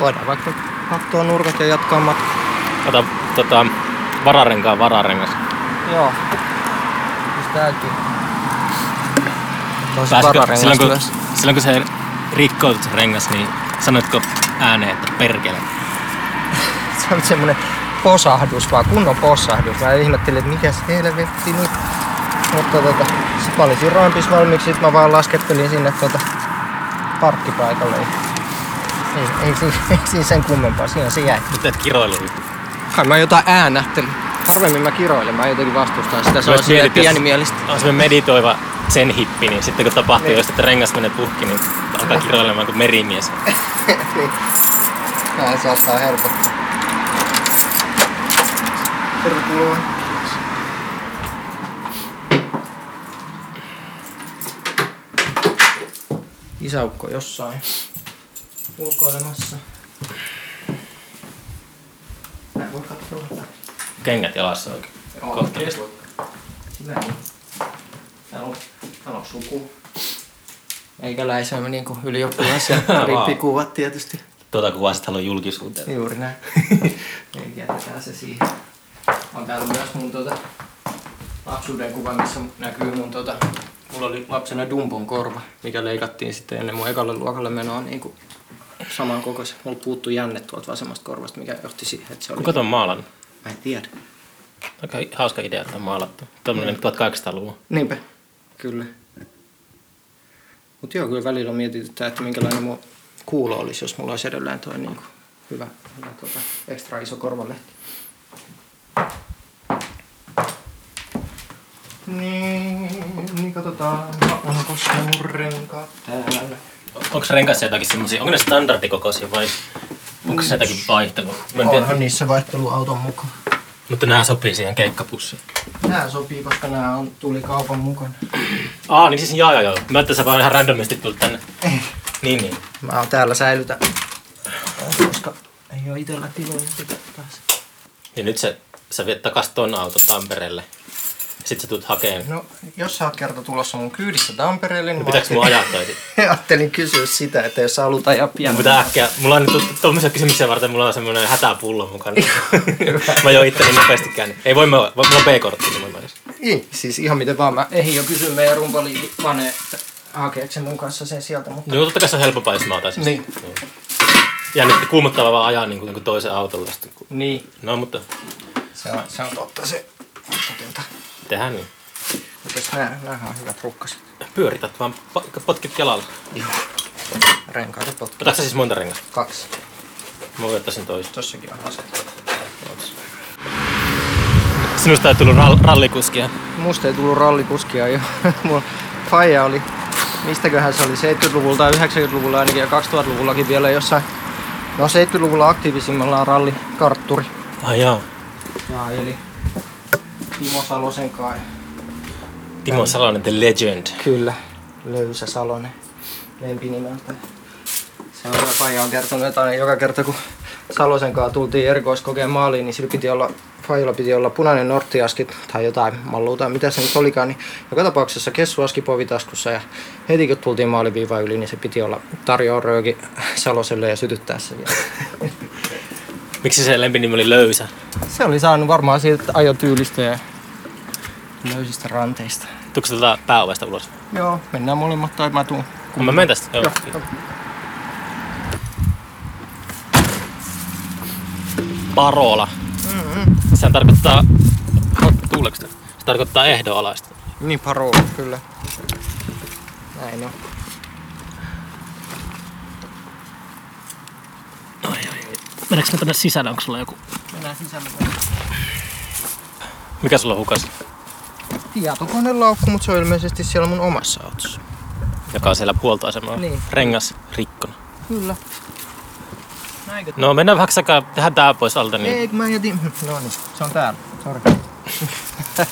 Voidaan vaikka katsoa nurkat ja jatkaa matkaa. Ota tota, vararenkaan vararengas. Joo. Siis Pääskö, vararengas silloin, kun, silloin kun se rikkoutui se rengas, niin sanoitko ääneen, että perkele? Se on semmonen posahdus vaan, kunnon posahdus. Mä ihmettelin, että mikä se helvetti nyt. Mutta tota, sit mä olin siinä rampis valmiiksi, sit mä vaan laskettelin sinne tota parkkipaikalle. Ei, ei, ei, ei siinä sen kummempaa, siinä se jäi. Nyt et kiroilu. Kai mä jotain äänähtelin. Harvemmin mä kiroilen, mä jotenkin vastustan sitä. Se on silleen jos- pienimielistä. On semmoinen meditoiva sen hippi, niin sitten kun tapahtuu Niin. just, että rengas menee puhki, niin alkaa kiroilemaan kuin merimies. niin. Näin saattaa helpottaa. Tervetuloa. Isäukko jossain ulkoilemassa. Näin voi katsoa. Kengät jalassa oikein. Näin. Täällä on, täällä on suku. Meikäläisemme niinku ylioppilas ja rippikuvat tietysti. Tuota kuvaa sitten haluan julkisuuteen. Juuri näin. Eli jätetään se siihen. On täällä myös mun tota, lapsuuden kuva, missä näkyy mun tota, mulla oli lapsena Dumbon korva, mikä leikattiin sitten ennen mun ekalle luokalle menoa niin kuin saman kokoisen. Mulla puuttui jänne tuolta vasemmasta korvasta, mikä johti siihen, että se oli... Kuka ton maalannut? Mä en tiedä. Aika hauska idea, että on maalattu. Tuommoinen 1800-luvun. Niinpä, kyllä. Mutta joo, kyllä välillä mietityttää, että minkälainen mun kuulo olisi, jos mulla olisi edelleen toi niin hyvä, hyvä tota, ekstra iso korvalehti. Niin, niin katsotaan, onko mun renkaat täällä. Onko renkaissa jotakin semmosia, onko ne standardikokoisia vai onko se jotakin vaihtelua? Onhan niissä vaihteluauton mukaan. Mutta nämä sopii siihen keikkapussiin. Nää sopii, koska nää on, tuli kaupan mukana. Aa, niin siis joo joo joo. Mä ajattelin, sä vaan ihan randomisti tulit tänne. Ei. Niin niin. Mä oon täällä säilytä, koska ei oo itellä tiloja pitää päästä. Ja nyt se, sä viet takas ton auton Tampereelle. Sitten sä tulet hakeen. No, jos sä oot kerta tulossa mun kyydissä Tampereelle, niin No, pitääkö mun ajaa sit? ajattelin kysyä sitä, että jos sä haluat ajaa pian. Pitää äkkiä, mulla on nyt tuommoisia kysymyksiä varten, mulla on semmoinen hätäpullo mukana. mä jo itteni nopeasti käännin. Ei voi, mä, mulla on B-kortti, niin mä. Ei, siis ihan miten vaan. Mä ehdin jo kysyä meidän rumpaliikin että hakeeko se mun kanssa sen sieltä, mutta... No totta kai se on helpompaa, jos mä otan siis. Niin. Ja nyt kuumottavaa vaan ajaa niin kuin, niin toisen autolle. Sitten, kun... Niin, No mutta se on, se on totta se. Totta. Tehdään niin. Mutta nää, nää on hyvät rukkaset. Pyörität vaan po- potkit kelalle. Joo. Renkaita potku. Otatko siis monta rengasta? Kaksi. Mä ottaisin toista. Tossakin on aset. Sinusta ei tullut rall- rallikuskia. Musta ei tullut rallikuskia jo. Mulla faija oli, mistäköhän se oli, 70-luvulta ja 90-luvulla ainakin ja 2000-luvullakin vielä jossain. No 70-luvulla aktiivisimmillaan rallikartturi. Ai jaa. Ja eli Timo Salosen kai. Timo Salonen, the legend. Kyllä, Löysä Salonen lempinimeltä. Se on faija on kertonut, että aina joka kerta kun Salosen kanssa tultiin erikoiskokeen maaliin, niin sillä piti olla, faijalla piti olla punainen norttiaski tai jotain mallua tai mitä se nyt olikaan, niin joka tapauksessa kessuaski povitaskussa ja heti kun tultiin maaliviivaan yli, niin se piti olla tarjoa rööki Saloselle ja sytyttää se vielä. Miksi se lempinimi oli löysä? Se oli saanut varmaan siitä ajotyylistä ja löysistä ranteista. Tuutko se tuolta pääovesta ulos? Joo, mennään molemmat tai mä tuun. Kun mä menen tästä. Joo. Joo. Parola. Sehän tarkoittaa... Tuuleeko? Se tarkoittaa ehdonalaista. Niin paro, kyllä. Näin on. Ai, ai. Mennäänkö me tänne sisälle? Onko sulla joku? Mennään sisälle. Mikä sulla on hukas? Tietokonelaukku, mutta se on ilmeisesti siellä mun omassa autossa. Joka on siellä puoltoasemalla. Niin. Rengas rikkona. Kyllä. Näinkö? No mennään vähän aikaa, tehdään tää pois alta. Niin... Ei, kun mä jätin... No niin, se on täällä. Sori. Tää,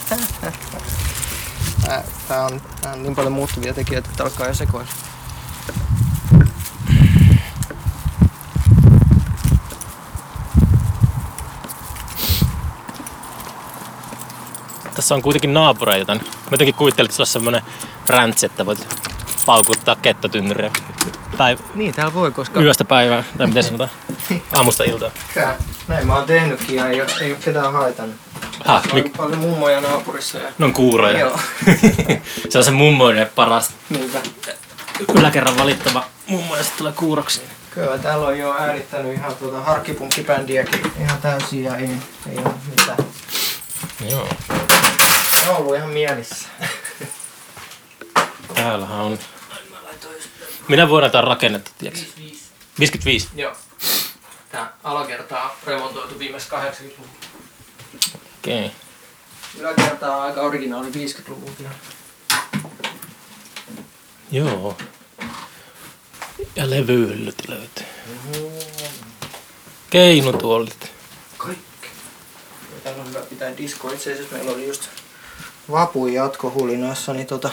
tää, on, tää on niin paljon muuttuvia tekijöitä, että alkaa jo sekoilla. Tässä on kuitenkin naapureita. Mä jotenkin kuvittelin, että sulla on semmonen ränts, että voit paukuttaa kettotynnyriä. Tai Niin, täällä voi, koska... yöstä päivää, tai miten sanotaan, aamusta iltaan. Tää, näin mä oon tehnytkin ja ei ei oo ketään haitannut. Ha, On mik, paljon mummoja naapurissa ja... ne on kuuroja. Joo. se on se mummoinen paras Niinpä. yläkerran valittava mummo ja sitten tulee kuuroksi. Kyllä täällä on jo äänittänyt ihan tuota harkkipunkkibändiäkin ihan täysin ja ei, ei oo mitään. Joo. On ollut ihan mielissä. Täällähän on... Minä vuonna tää on rakennettu, tiedätkö? 55. Joo. Tää alakerta on remontoitu viimeis 80-luvulla. Okei. Okay. Yläkerta on aika originaali 50-luvulta. Joo. Ja levyhyllyt löytyy. Keinutuolit. Kaikki. Täällä on hyvä pitää disko. Itse asiassa meillä oli just vapun jatkohulinoissa, niin tota,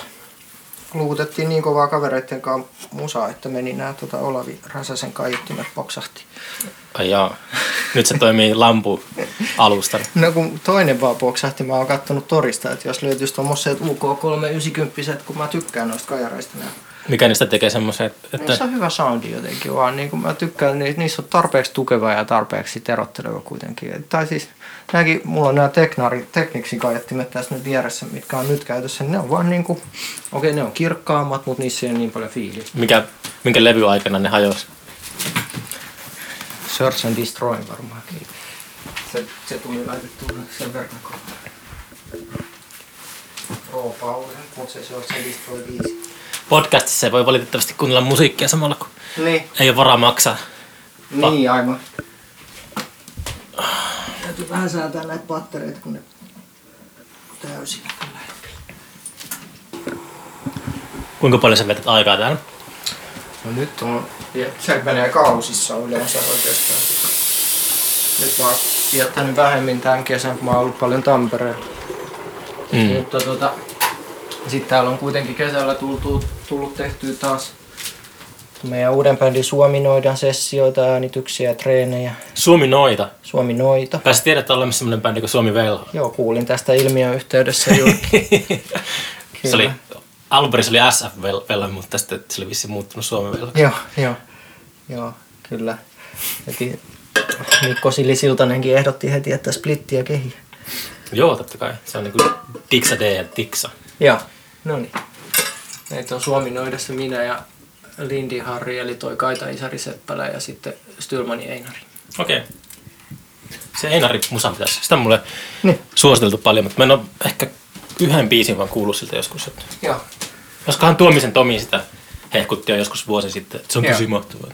luutettiin niin kovaa kavereitten kanssa musaa, että meni nää tota Olavi Räsäsen kaiuttimet poksahti. Ai jaa. Nyt se toimii lampu alustana. No kun toinen vaan poksahti, mä oon kattonut torista, että jos löytyisi tommoset UK 390 kun mä tykkään noista kajareista nää. Mikä niistä tekee semmoisen, että... Niissä on hyvä soundi jotenkin vaan, niin kuin mä tykkään, niin niissä on tarpeeksi tukeva ja tarpeeksi sit erotteleva kuitenkin. Tai siis nämäkin, mulla on nämä teknari, tekniksin kaiuttimet tässä nyt vieressä, mitkä on nyt käytössä, ne on vaan niinku, okei ne on kirkkaammat, mutta niissä ei ole niin paljon fiiliä. Mikä, minkä levy aikana ne hajosi? Search and Destroy varmaankin. Se, se tuli laitettua sen verran. Pro Power, mutta se Search and Destroy 5. Podcastissa ei voi valitettavasti kuunnella musiikkia samalla, kun Niin, ei ole varaa maksaa. niin aivan. Täytyy vähän säätää näitä pattereita, kun ne täysin. Kuinka paljon sä vetät aikaa täällä? No nyt on, se menee kausissa yleensä oikeastaan. Nyt mä oon viettänyt vähemmin tämän kesän, kun mä oon ollut paljon Tampereella. Mm. Mutta tota, sitten täällä on kuitenkin kesällä tultu, tullut tehtyä taas meidän uuden bändin Suomi-noidan sessioita, äänityksiä ja treenejä. Suomi Noita. Suomi-noita. Kai sä tiedät, että on olemassa semmoinen bändi kuin Suomi Velho. Joo, kuulin tästä ilmiön yhteydessä juuri. se oli, se oli SF Vel- Velho, mutta sitten se oli vissiin muuttunut Suomi Velho. Joo, joo, joo, kyllä. Heti Mikko Sili-Siltanenkin ehdotti heti, että splittiä kehi. Joo, totta kai. Se on niinku Diksa D ja Diksa. Joo, no niin. Meitä on Suomi Noidassa minä ja Lindi Harri, eli toi Kaita Isari Seppälä ja sitten Stylmani Einari. Okei. Okay. Se Einari musa pitäisi. Sitä on mulle Niin. suositeltu paljon, mutta mä en ole ehkä yhden biisin vaan kuullut siltä joskus. Että Joo. Koskahan Tuomisen Tomi sitä hehkutti jo joskus vuosi sitten, että se on Joo. tosi mahtavaa.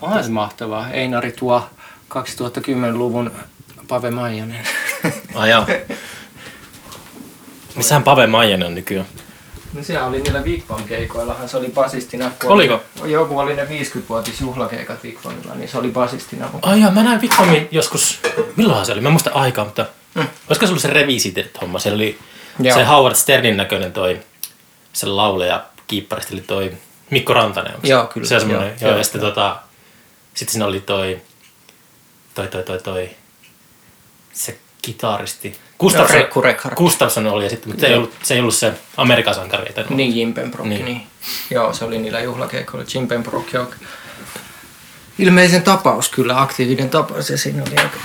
Onhan se mahtavaa. Einari tuo 2010-luvun Pave Maijanen. Ai jaa. Missähän Pave Maijanen on nykyään? No siellä oli niillä Vigvan keikoillahan, se oli basistina. kun Oliko? Oli, joku oli ne 50-vuotis juhlakeikat Vigvanilla, niin se oli basistina. Ai jaa, mä näin Vittomin joskus, milloinhan se oli, mä en muista aikaa, mutta Mm. olisiko se ollut se revisitet homma? Siellä oli Joo. se Howard Sternin näköinen toi, se laulaja kiipparisti oli toi Mikko Rantanen. onko se? Joo, kyllä. Se on semmoinen, Joo, joo, joo, ja sitten tota, sitten siinä oli toi, toi, toi, toi, toi, se kitaristi. Gustafsson, Rekku Rekhard. Gustafsson oli, ja sitten, mutta se ei, Joo. ollut, se ei ollut se Amerikan sankari. Niin, Jim Pembroke, Niin. niin. Joo, se oli niillä juhlakeikoilla. Jim Pembroke on ilmeisen tapaus kyllä, aktiivinen tapaus ja siinä oli aika...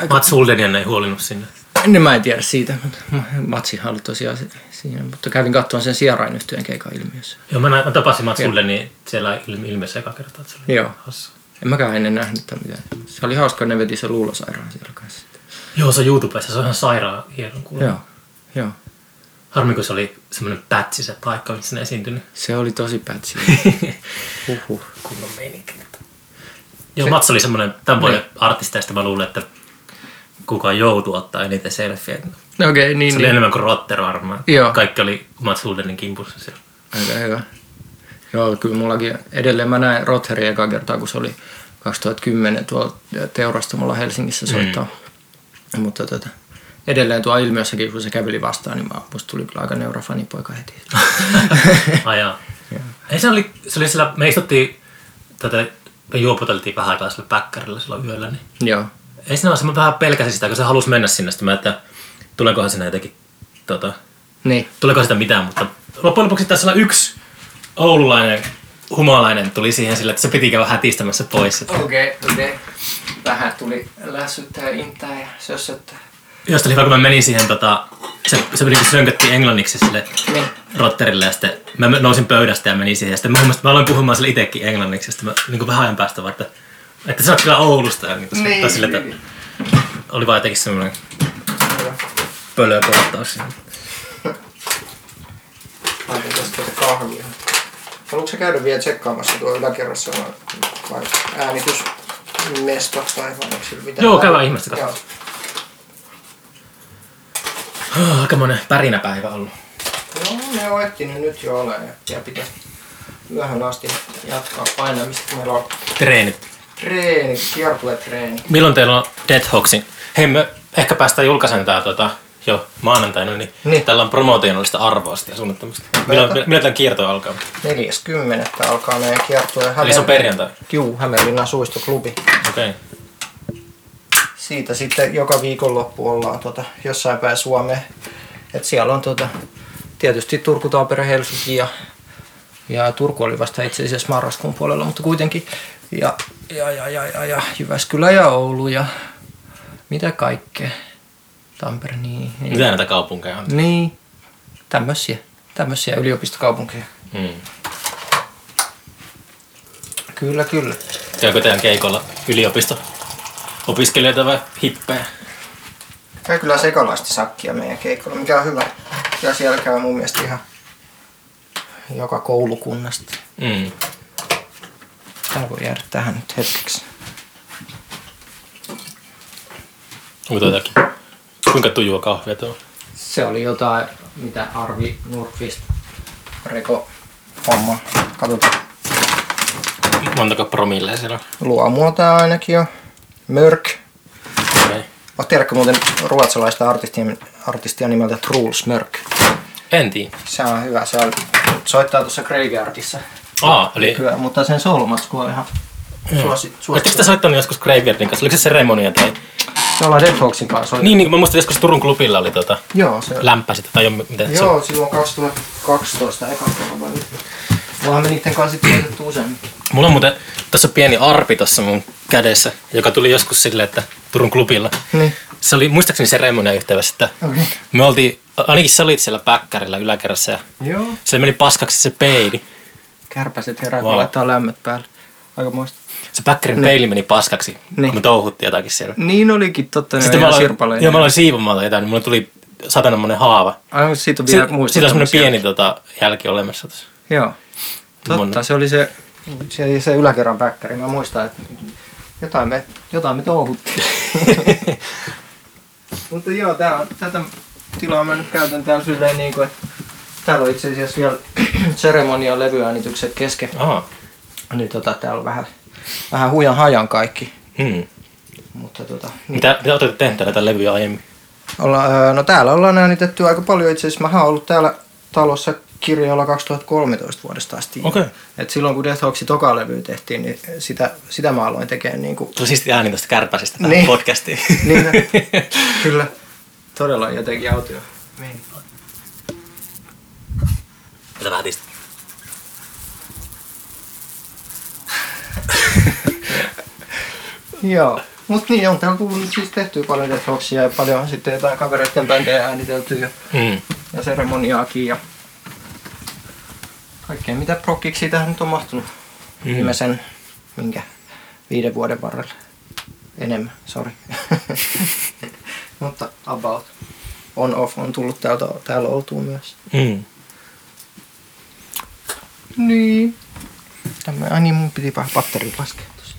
aika, Mats Huldenian ei huolinut sinne. niin mä en tiedä siitä, mutta Matsihan oli tosiaan se- siinä, mutta kävin katsomaan sen Sierain yhtyeen keikan ilmiössä. Joo, mä, mä tapasin Mats Huldenian siellä ilmeessä eka kertaa. Että se oli Joo. hassu. En mäkään ennen nähnyt mitään. Se oli hauska, ne veti sen luulosairaan siellä kanssa. Joo, se on YouTubessa, se on ihan sairaan hienon kuulemma. Joo, joo. Harmi, kun se oli semmoinen pätsi se paikka, missä ne esiintynyt. Se oli tosi pätsi. Huhhuh. Kunnon meininki. Joo, Mats oli semmoinen tämän vuoden Niin. artisteista, mä luulen, että kukaan joutuu ottaa eniten selfieä. No Okei, okay, niin, Se oli niin. enemmän kuin Rotter varmaan. Joo. Kaikki oli Mats Huldenin kimpussa siellä. Aika hyvä. Joo, kyllä mullakin edelleen mä näin Rotherin eka kertaa, kun se oli 2010 tuolla teurastamalla Helsingissä soittaa. Mm. Mutta tota, edelleen tuo ilmiössäkin, kun se käveli vastaan, niin mä, musta tuli kyllä aika neurofanipoika heti. Ai jaa. Ei se oli, se oli siellä, me istuttiin, tätä, me juopoteltiin vähän aikaa sillä päkkärillä silloin yöllä, niin Joo. ei siinä ole semmoinen vähän pelkäsi sitä, kun se halusi mennä sinne, sitten mä, että tuleekohan sinne jotenkin, tota, Niin. tuleeko sitä mitään, mutta loppujen lopuksi taisi olla yksi oululainen humalainen tuli siihen sille, että se piti käydä hätistämässä pois. Okei, okay, okei. Okay. Vähän tuli lässyttää, intää ja sössöttää. Josta oli hyvä, kun mä menin siihen, tota, se, se niinku sönkötti englanniksi sille Niin. rotterille ja sitten mä nousin pöydästä ja menin siihen. Ja sitten mä, mä aloin puhumaan sille itsekin englanniksi ja sitten mä niin vähän ajan päästä vaan, että, että sä oot kyllä Oulusta. Ja niin, niin, tai sille, että oli vaan jotenkin semmoinen Hyvä. pölö kohtaus. siinä. Laitan tästä kahvia. Haluatko sä käydä vielä tsekkaamassa tuo yläkerrassa vai äänitysmesto tai vai onko sillä mitään? Joo, käydään ihmeessä. Joo. Oh, aikamoinen pärinäpäivä ollut. Joo, ne on ehtinyt nyt jo ole ja pitäisi myöhään asti jatkaa painamista, kun meillä on Treenit. treeni, kiertuetreeni. Milloin teillä on Dead Hawksin? Hei, me ehkä päästään julkaisen tää tota, jo maanantaina, niin, Niin. tällä on promotionaalista arvoa sitten ja suunnittamista. Milloin, milloin tämän kierto alkaa? 40. alkaa meidän kiertue. Eli se on perjantai. Juu, Hämeenlinnan suistoklubi. Okei. Okay. Siitä sitten joka viikonloppu ollaan tota, jossain päin Suomeen. Et siellä on tota, tietysti Turku, Tampere, Helsinki ja, ja Turku oli vasta itse asiassa marraskuun puolella, mutta kuitenkin. Ja, ja, ja, ja, ja, ja Jyväskylä ja Oulu ja mitä kaikkea. Tampere, niin. niin. Mitä näitä kaupunkeja on? Niin, tämmöisiä, tämmöisiä yliopistokaupunkeja. Hmm. Kyllä, kyllä. Käykö teidän keikolla yliopisto opiskelijoita vai hippejä? Käy kyllä sekalaista sakkia meidän keikolla, mikä on hyvä. Ja siellä käy mun mielestä ihan joka koulukunnasta. Mm. Tää voi jäädä tähän nyt hetkeksi. Onko tuotakin? Kuinka tujua kahvia tuo? Se oli jotain, mitä Arvi Nurkvist reko homma. Katsotaan. Montako promilleja siellä on? Luomua tää ainakin on. Mörk. Okay. Oot tiedätkö muuten ruotsalaista artistia, artistia nimeltä Truls Mörk? En tiedä. Se on hyvä. Se on, soittaa tuossa Graveyardissa. Aa, eli... Hyvä, mutta sen solomatsku on ihan suosi, Oletteko suosittu. te soittanut joskus Graveyardin kanssa? Oliko se seremonia tai... Me ollaan Dead Hawksin kanssa soitettu. Niin, niin mä muistan joskus Turun klubilla oli tota, Joo, se lämpäsit tai jo, miten se Joo, silloin 2012 eka kerran. Mullahan me niiden kanssa sitten soitettu useammin. Mulla on muuten tässä pieni arpi tuossa mun kädessä, joka tuli joskus silleen, että Turun klubilla. Niin. Se oli muistaakseni seremonia yhteydessä, että Okei. me oltiin, ainakin sä olit siellä päkkärillä yläkerrassa ja Joo. se meni paskaksi se peili. Kärpäset herää, kun Wow. laittaa lämmöt päälle. Aika muista. Se päkkärin peili meni paskaksi, Niin. kun me touhuttiin jotakin siellä. Niin olikin totta, Sitten on mä aloin, joo, mä aloin siivomalla jotain, niin mulla tuli satanammonen haava. Aivan, siitä on vielä Sillä on muistuttamassa. semmonen pieni tota, jälki olemassa tuossa. Joo. Totta, Mun- se oli se, se, se yläkerran päkkäri. Mä muistan, että jotain me, jotain me touhuttiin. Mutta joo, tää on, tätä tilaa mä nyt käytän täällä silleen niin kuin, että täällä on itse asiassa vielä seremonian levyäänitykset kesken. Aha. Niin tota, täällä on vähän, vähän hujan hajan kaikki. Hmm. Mutta tota, niin. Mitä, mitä olette tehneet näitä levyjä aiemmin? Olla, öö, no täällä ollaan äänitetty aika paljon itse asiassa. Mä oon ollut täällä talossa kirjalla 2013 vuodesta asti. Okei. Et silloin kun Death Hawksin toka levy tehtiin, niin sitä, sitä mä aloin tekemään niin kuin, Tuli siisti ääni tästä kärpäsistä tähän Niin. podcastiin. niin, kyllä, todella jotenkin autio. Niin. Mitä vähän Joo. Mut niin, on täällä tullut siis tehtyä paljon Death Hawksia ja paljon sitten jotain kavereiden bändejä äänitelty ja, Hmm. ja seremoniaakin ja kaikkea mitä prokkiksi tähän nyt on mahtunut Mm. viimeisen, minkä, viiden vuoden varrella. Enemmän, sorry. Mutta about. On off on tullut täältä, täällä oltua myös. Hmm. Niin. Tämä, ai niin, mun piti vähän batterit laskea tossa.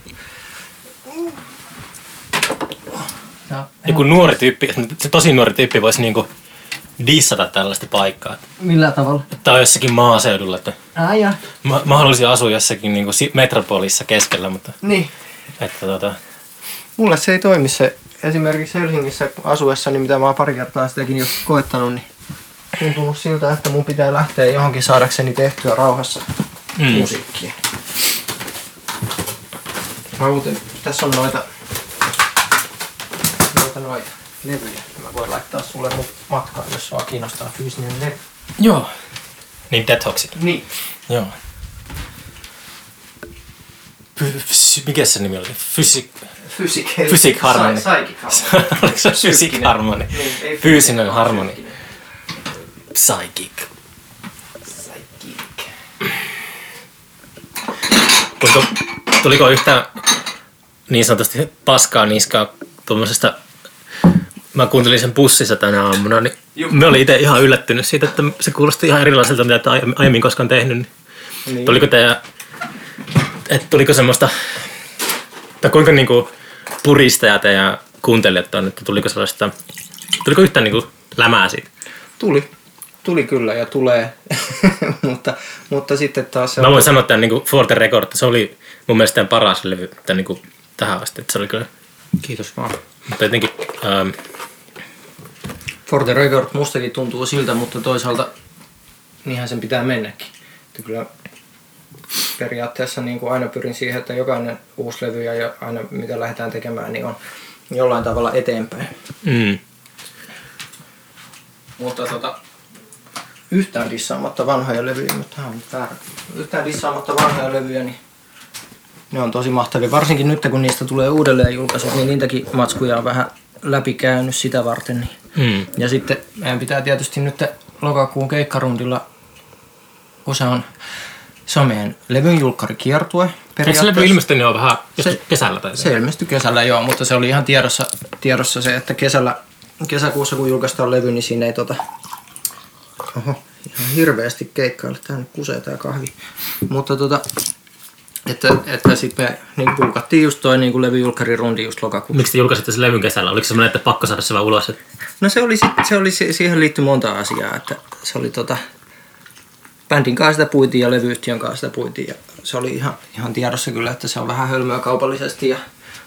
Ja, Joku nuori tyyppi, se tosi nuori tyyppi voisi niinku dissata tällaista paikkaa. millä tavalla? Tää on jossakin maaseudulla, että Ai ja. mä, mä haluaisin asua jossakin niinku metropolissa keskellä, mutta Niin. että tota, Mulle se ei toimi se. Esimerkiksi Helsingissä asuessani, mitä mä oon pari kertaa sitäkin jo koettanut, niin tuntunut siltä, että mun pitää lähteä johonkin saadakseni tehtyä rauhassa Mm. musiikkia. Mä muuten, tässä on noita, noita, noita levyjä. Mä voin laittaa sulle mun matkaan, jos sua kiinnostaa fyysinen levy. Joo. Niin Hawksit. Niin. Joo. Mikä se nimi oli? Fysi... Fysiik. Fysiik harmoni. Oliko se fysiik harmoni? Niin, Fyysinen harmoni. Psychic. Psychic. Kuinka, tuliko yhtään niin sanotusti paskaa niskaa tuommoisesta Mä kuuntelin sen bussissa tänä aamuna, niin Juh. mä olin itse ihan yllättynyt siitä, että se kuulosti ihan erilaiselta, mitä et aiemmin- koskaan tehnyt. Niin. Niin. Tuliko teidän, että tuliko semmoista, tai kuinka niinku puristeja teidän kuuntelijat on, että tuliko sellaista, tuliko yhtään niinku lämää siitä? Tuli. Tuli kyllä ja tulee. mutta, mutta sitten taas se Mä on- voin sanoa tämän niinku for the record, että se oli mun mielestä tämän paras levy tämän niinku tähän asti, että se oli kyllä, Kiitos vaan. mutta jotenkin, ähm, For the record mustakin tuntuu siltä, mutta toisaalta niinhän sen pitää mennäkin. Että kyllä periaatteessa niin kuin aina pyrin siihen, että jokainen uusi levy ja aina mitä lähdetään tekemään, niin on jollain tavalla eteenpäin. mm, Mutta tota, yhtään dissaamatta vanhoja levyjä, mutta tämä on väärä. Yhtään dissaamatta vanhoja levyjä, niin ne on tosi mahtavia. Varsinkin nyt, kun niistä tulee uudelleen julkaisut, niin niitäkin matskuja on vähän läpikäynyt sitä varten. Niin. mm, Ja sitten meidän pitää tietysti nyt lokakuun keikkarundilla, se on, se on meidän levyn julkkarikiertue. Eikö se levy ilmestynyt jo vähän se, kesällä tai Se ilmestyi kesällä joo, mutta se oli ihan tiedossa, tiedossa se, että kesällä, kesäkuussa kun julkaistaan levy, niin siinä ei tota... Oho, ihan hirveästi keikkailla. Tää nyt kusee tää kahvi. Mutta tota, että, että sitten me niin puukattiin just toi niin levyjulkkarirundi just lokakuussa. Miksi te julkaisitte sen levyn kesällä? Oliko se semmoinen, että pakko saada se vaan ulos? Että... No se oli, se oli, si- siihen liittyi monta asiaa, että se oli tota, bändin kanssa sitä puitiin ja levyyhtiön kanssa sitä puitiin ja se oli ihan, ihan tiedossa kyllä, että se on vähän hölmöä kaupallisesti ja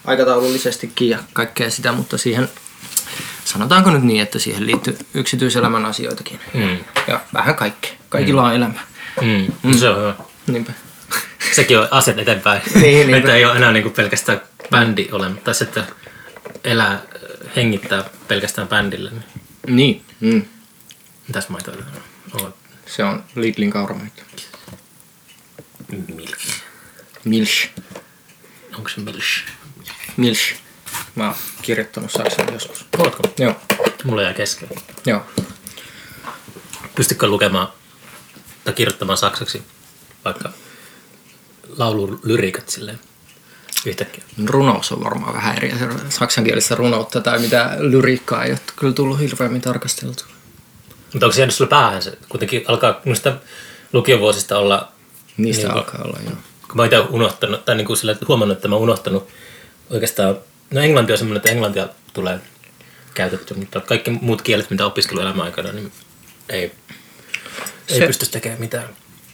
aikataulullisestikin ja kaikkea sitä, mutta siihen, sanotaanko nyt niin, että siihen liittyy yksityiselämän asioitakin. Mm. Ja vähän kaikkea. Kaikilla on elämä. Mm. Mm. Se on hyvä. Niinpä. Sekin on asiat eteenpäin. Niin, niinpä. että ei ole enää niinku pelkästään bändi olemaan, tai että elää, hengittää pelkästään bändille. Niin Niin. Mm. mitäs maita on? Se on Lidlin kauramaito. Milk. Milch. Onko se Milsh? Milch. Mä oon kirjoittanut saksan joskus. Ootko? Joo. Mulla jää kesken. Joo. Pystytkö lukemaan tai kirjoittamaan saksaksi vaikka laululyriikat silleen yhtäkkiä? Runous on varmaan vähän eri. Saksankielistä runoutta tai mitä lyriikkaa ei ole kyllä tullut hirveämmin tarkasteltu. Mutta onko se jäänyt sulle päähän se? Kuitenkin alkaa minusta lukiovuosista olla, Niistä Niin, alkaa olla jo. kun mä oon unohtanut, tai niin kuin sillä, huomannut, että mä oon unohtanut oikeastaan, no englanti on semmoinen, että englantia tulee käytetty, mutta kaikki muut kielet, mitä opiskeluelämän aikana, niin ei, ei Se- pysty tekemään mitään.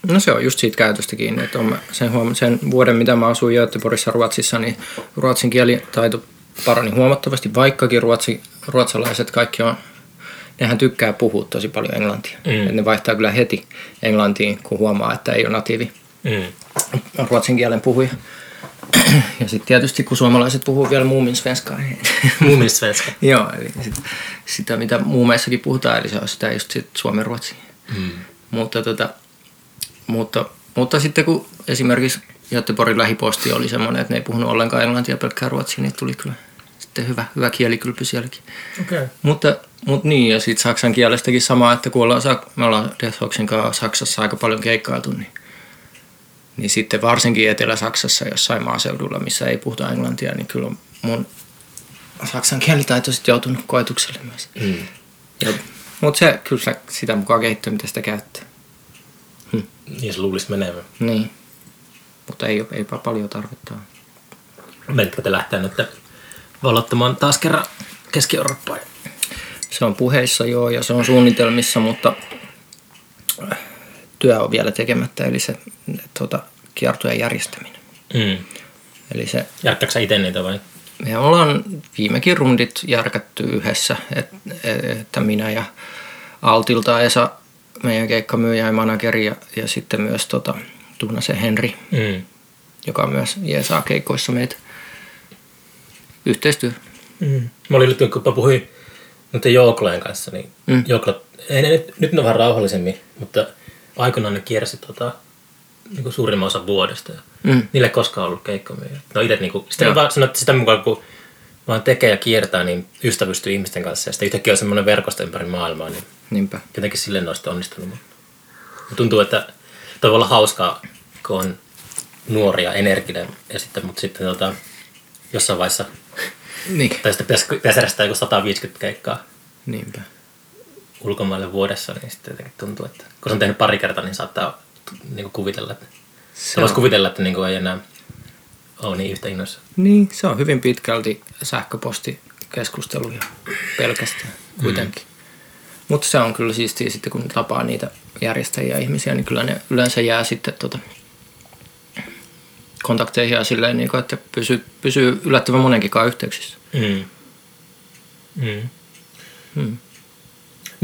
No se on just siitä käytöstä kiinni, että on sen, huom- sen vuoden, mitä mä asuin Göteborgissa Ruotsissa, niin ruotsin kielitaito parani huomattavasti, vaikkakin ruotsi, ruotsalaiset kaikki on, nehän tykkää puhua tosi paljon englantia. Mm. Mm. ne vaihtaa kyllä heti englantiin, kun huomaa, että ei ole natiivi Mm. ruotsin kielen puhuja. Ja sitten tietysti, kun suomalaiset puhuu vielä muumin svenskaa, niin Muumin svenska. Joo, eli sit, sitä mitä muumeissakin puhutaan, eli se on sitä just sit suomen ruotsi. Mm. Mutta, tota, mutta, mutta sitten kun esimerkiksi Göteborgin lähiposti oli semmoinen, että ne ei puhunut ollenkaan englantia pelkkää ruotsia, niin tuli kyllä sitten hyvä, hyvä kielikylpy sielläkin. Okei. Okay. Mutta, mutta niin, ja sitten saksan kielestäkin sama, että kun ollaan, me ollaan Deathhawksin kanssa Saksassa aika paljon keikkailtu, niin, niin sitten varsinkin Etelä-Saksassa jossain maaseudulla, missä ei puhuta englantia, niin kyllä mun saksan kielitaito sitten joutunut koetukselle myös. Mm. Mutta se kyllä sitä mukaan kehittyy, mitä sitä käyttää. Niin se luulisi menevän. Niin. Mutta ei, eipä paljon tarvetta. ole. Menitkö te lähteä nyt valottamaan taas kerran Keski-Eurooppaan? Se on puheissa joo ja se on suunnitelmissa, mutta työ on vielä tekemättä, eli se tuota, kiertojen järjestäminen. Mm. Eli se, Järkkääkö sä itse niitä vai? me ollaan viimekin rundit järkätty yhdessä, et, että minä ja Altilta Esa, meidän keikkamyyjä ja manageri ja, ja sitten myös tota, Tunnasen Henri, Mm. joka myös jeesaa keikoissa meitä. Yhteistyö. Mm. Mä olin nyt, kun mä puhuin noiden Jouklojen kanssa, niin mm. Jouklot, ei ne nyt, nyt ne on vähän rauhallisemmin, mutta aikoinaan ne kiersi tota, niin suurimman osa vuodesta. Ja Mm. Niille ei koskaan ollut keikkamyyjä. No itse niin kuin, sitten vaan sanoo, että sitä mukaan kun vaan tekee ja kiertää, niin ystävystyy ihmisten kanssa. Ja sitten yhtäkkiä on semmoinen verkosto ympäri maailmaa, niin Niinpä. jotenkin silleen noista onnistunut. Mutta tuntuu, että toi voi olla hauskaa, kun on nuoria, energinen, ja sitten, mutta sitten tota, jossain vaiheessa, Niin. tai sitten pitäisi, pitäisi järjestää joku 150 keikkaa Niinpä. Ulkomaille vuodessa, niin sitten jotenkin tuntuu, että kun se on tehnyt pari kertaa, niin saattaa niin kuin kuvitella, että se voisi kuvitella, että niin kuin ei enää ole niin yhtä innoissa. Niin, se on hyvin pitkälti sähköpostikeskusteluja pelkästään kuitenkin. Mm. Mutta se on kyllä siistiä sitten, kun tapaa niitä järjestäjiä ihmisiä, niin kyllä ne yleensä jää sitten tota, kontakteihin ja silleen, niin kuin, että pysyy, pysyy yllättävän monenkin kanssa yhteyksissä. Mm. Mm. Mm.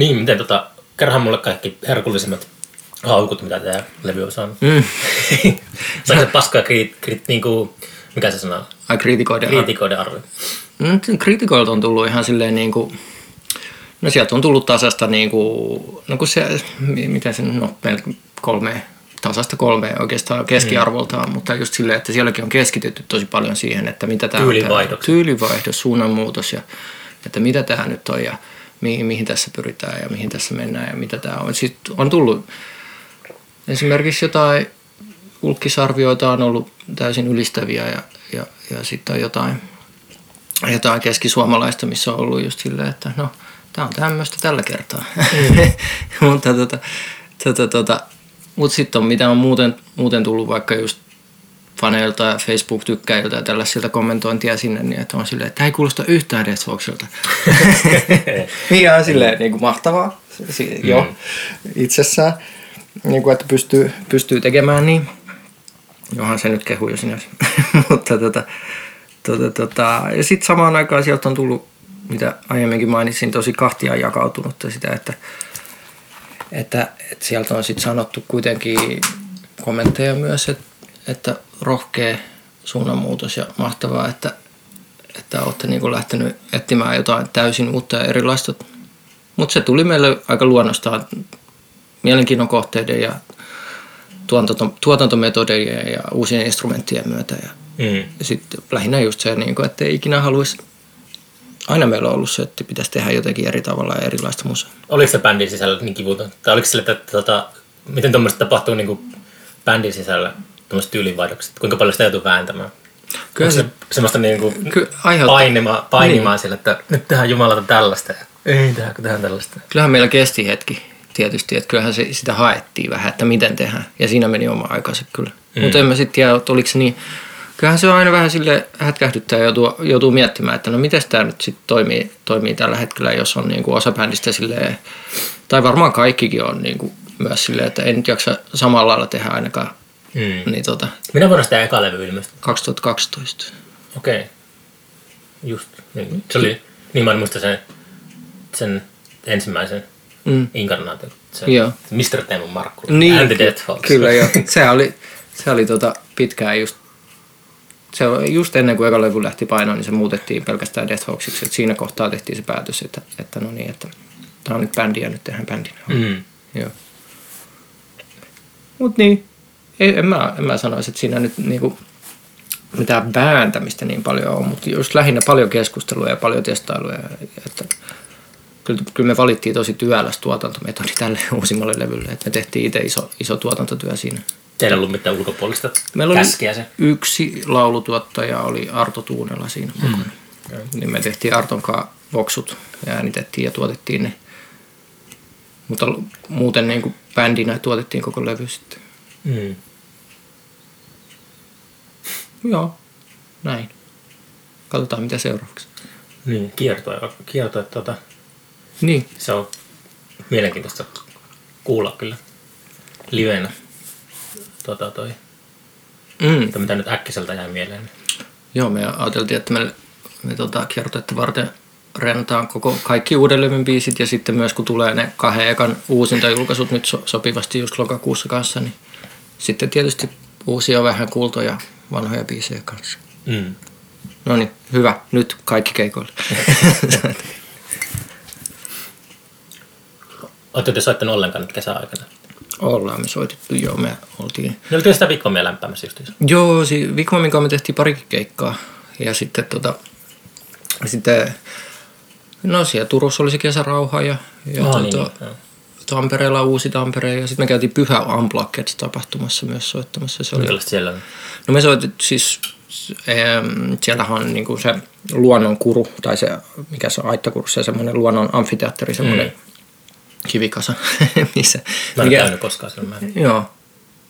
Niin, miten tota, kerrohan mulle kaikki herkullisimmat haukut, mitä tämä levy on saanut. Mm. Saiko se paskoja kriit, kriit, niin kuin, mikä se sana? Ai kriitikoiden Kriitikoiden arvi. No, sen kriitikoilta on tullut ihan silleen niin kuin, no sieltä on tullut tasasta niin kuin, no kun se, mi- miten se, no kolme, tasasta kolme oikeastaan keskiarvoltaan, mm. mutta just silleen, että sielläkin on keskitytty tosi paljon siihen, että mitä tämä on. Tyylivaihdokset. tää- Tyylivaihdos, suunnanmuutos ja että mitä tämä nyt on ja mihin, mihin tässä pyritään ja mihin tässä mennään ja mitä tämä on. Sitten on tullut esimerkiksi jotain ulkkisarvioita on ollut täysin ylistäviä ja, ja, ja sitten on jotain jotain keskisuomalaista, missä on ollut just silleen, että no, tämä on tämmöistä tällä kertaa. mutta tota, tota, tota, mut sitten on mitä on muuten, muuten tullut vaikka just faneilta ja Facebook-tykkäjiltä ja tällaisilta kommentointia sinne, niin että on silleen, että tämä ei kuulosta yhtään Death Foxilta. Ihan silleen niin kuin mahtavaa si- jo itsessään, niin kuin, että pystyy, pystyy tekemään niin. Johan se nyt kehui jo sinänsä. Mutta tota, tota, tota, ja sitten samaan aikaan sieltä on tullut, mitä aiemminkin mainitsin, tosi kahtia jakautunutta sitä, että, että, että sieltä on sitten sanottu kuitenkin kommentteja myös, että, että rohkea suunnanmuutos ja mahtavaa, että, että olette niin lähtenyt etsimään jotain täysin uutta ja erilaista. Mutta se tuli meille aika luonnostaan mielenkiinnon kohteiden ja tuotanto, tuotantometodien ja uusien instrumenttien myötä. Ja, Mm. ja sitten lähinnä just se, niin kuin, että ei ikinä haluaisi, aina meillä on ollut se, että pitäisi tehdä jotenkin eri tavalla ja erilaista musaa. Oliko se bändin sisällä niin kivuton? Tai oliko että, että tota, miten tuommoista tapahtuu niin kuin bändin sisällä, tuommoiset tyylivaihdokset? Kuinka paljon sitä joutuu vääntämään? Kyllä se, se semmoista niin kuin kyllä aiheuttaa. painima, painimaan niin. sille, että nyt tehdään Jumalata tällaista ja ei tehdä, kun tehdään tällaista. Kyllähän meillä kesti hetki tietysti, että kyllähän se, sitä haettiin vähän, että miten tehdään. Ja siinä meni oma aikansa kyllä. Mm. Mutta en mä sitten tiedä, että oliko se niin, kyllähän se on aina vähän sille hätkähdyttää ja joutuu, joutuu miettimään, että no miten tämä nyt sitten toimii, toimii tällä hetkellä, jos on niin kuin osa bändistä silleen, tai varmaan kaikkikin on niin kuin myös silleen, että en nyt jaksa samalla lailla tehdä ainakaan. Mm. Niin tota, Minä vuonna sitä eka levy ilmestyi? 2012. Okei. Okay. Just. Niin. Se oli, niin mä en muista sen, sen ensimmäisen Mm. inkarnaation. Se, Joo. Mr. Teemu Markku. Niin, And the ky- Death Fox. Kyllä joo. Se oli, se oli tota pitkään just, se oli just ennen kuin eka levy lähti painoon, niin se muutettiin pelkästään Death Hawksiksi. Et siinä kohtaa tehtiin se päätös, että, että no niin, että tämä on nyt bändi ja nyt tehdään bändinä. Mm. Joo. Mut niin, ei, en, mä, en mä sanoisi, että siinä nyt niinku mitään vääntämistä niin paljon on, mutta just lähinnä paljon keskustelua ja paljon testailuja. Että kyllä, kyllä me valittiin tosi työläs tuotantometodi tälle uusimmalle levylle, että me tehtiin itse iso, iso tuotantotyö siinä. Teillä ei ollut mitään ulkopuolista Meillä oli käskeä se. yksi laulutuottaja, oli Arto Tuunela siinä Mm. mukana. Niin me tehtiin Arton kanssa voksut ja äänitettiin ja tuotettiin ne. Mutta muuten niin kuin bändinä tuotettiin koko levy sitten. Mm. Joo, näin. Katsotaan mitä seuraavaksi. Niin, kiertoa. kiertoa tuota, Niin, se on mielenkiintoista kuulla kyllä livenä. Tota, toi, mm. että mitä nyt äkkiseltä jäi mieleen. joo me ajateltiin, että me, me tota, kiertoetta varten rentaan koko kaikki uuden levyn biisit ja sitten myös kun tulee ne kahden ekan uusinta julkaisut nyt so, sopivasti just lokakuussa kanssa, niin sitten tietysti uusia vähän kuultoja vanhoja biisejä kanssa. Mm. No niin, hyvä. Nyt kaikki keikoille. Oletteko te soittanut ollenkaan nyt kesäaikana? Ollaan me soitettu, joo, me oltiin. Ne oltiin sitä Vikvamia lämpäämässä justiinsa. Joo, si- Vikmamin kanssa me tehtiin parikin keikkaa. Ja sitten tota, sitten, no siellä Turussa oli se kesärauha ja, ja No tota, niin, joo. Tampereella uusi Tampere ja sitten me käytiin Pyhä Unplugged-tapahtumassa myös soittamassa. Se oli, Minkälaista siellä on? no me soitettiin siis, ähm, siellähän on niinku se luonnon kuru, tai se, mikä se on, aittakuru, se semmoinen luonnon amfiteatteri, semmoinen mm. kivikasa, missä, Mä en mikä, käynyt koskaan siellä. Mä en. Joo,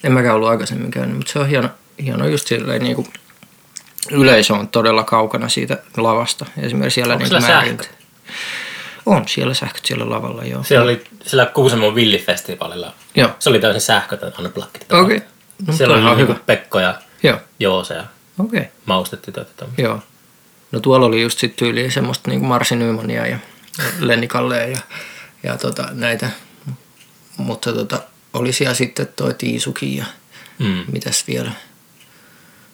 en mäkään ollut aikaisemmin käynyt, mutta se on hieno, hieno just silleen niin kuin yleisö on todella kaukana siitä lavasta. Esimerkiksi siellä Onko niin siellä määrin- sähköt? On siellä sähköt siellä lavalla, joo. Siellä oli sillä Kuusamon villifestivaalilla. Joo. Se oli täysin sähkötön unplugged. Okei. No, Siellä oli niinku hyvä. Pekko ja Joo, Joose ja okei. Okay. maustetytöt. ja tämmöset. Joo. No tuolla oli just sit tyyliin semmoista niin Marsi Nymania ja Lenni Kallea ja, ja tota, näitä. Mutta tota, oli siellä sitten toi Tiisukin ja Mm. mitäs vielä.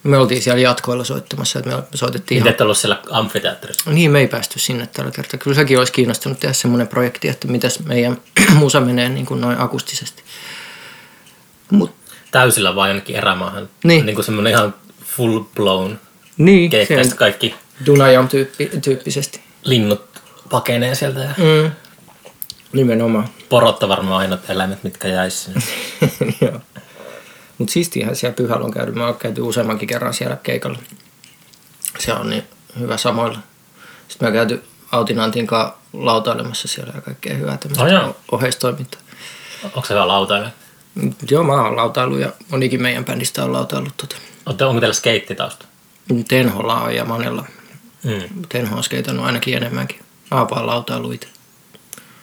Me oltiin siellä jatkoilla soittamassa, että me soitettiin Miten ihan et ollut siellä amfiteatterissa? Niin, me ei päästy sinne tällä kertaa. Kyllä sekin olisi kiinnostunut tehdä semmoinen projekti, että mitäs meidän musa menee niin kuin noin akustisesti. Mut, Täysillä vaan jonnekin erämaahan. Niin. Niin kuin semmoinen ihan full blown niin, keikka. Ja se sitten kaikki Dunajam tyyppi, tyyppisesti. linnut pakenee sieltä ja Mm. Nimenomaan. porot on varmaan ainoat eläimet, mitkä jäis sinne. Joo. Mutta siistiähän siellä pyhällä on käynyt. Mä oon käyty useammankin kerran siellä keikalla. Se on niin hyvä samoilla. Sitten mä käyty Autin Antin kanssa lautailemassa siellä ja kaikkea hyvää tämmöistä Oh, oheistoimintaa. Onko se hyvä lautainen? Joo, mä oon lautailu ja monikin meidän bändistä on lautaillut tota. Onko teillä skeittitausta? Tenholla on ja monella. Mm. Tenho on skeitannut ainakin enemmänkin. Mä oon vaan lautailu itse.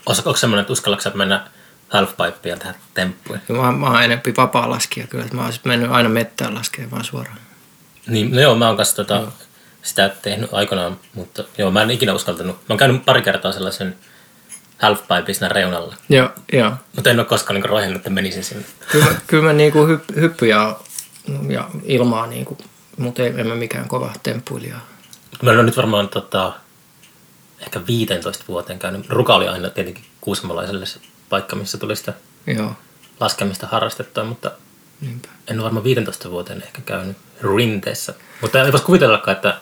Onko semmoinen, että uskallatko mennä halfpipeen ja tehdä temppuja? Ja Mä, mä oon enempi vapaa laskija kyllä. että Mä oon mennyt aina mettään laskemaan vaan suoraan. Niin, no joo, mä oon kanssa tota, sitä tehnyt aikanaan, mutta joo, mä en ikinä uskaltanut. Mä oon käynyt pari kertaa sellaisen halfpipe siinä reunalla, Joo, joo. mutta en ole koskaan niin roihannut, että menisin sinne. Kyllä, kyllä mä niinku hypp, hyppyjä ja ilmaa, niinku, mutta ei, en mä mikään kova temppuilija. Mä olen nyt varmaan tota, ehkä 15 vuoteen käynyt. Ruka oli aina tietenkin kuusamolaiselle se paikka, missä tuli sitä Joo, laskemista harrastettua, mutta niinpä. en ole varmaan 15 vuoteen ehkä käynyt rinteessä. Mutta ei voisi kuvitellakaan, että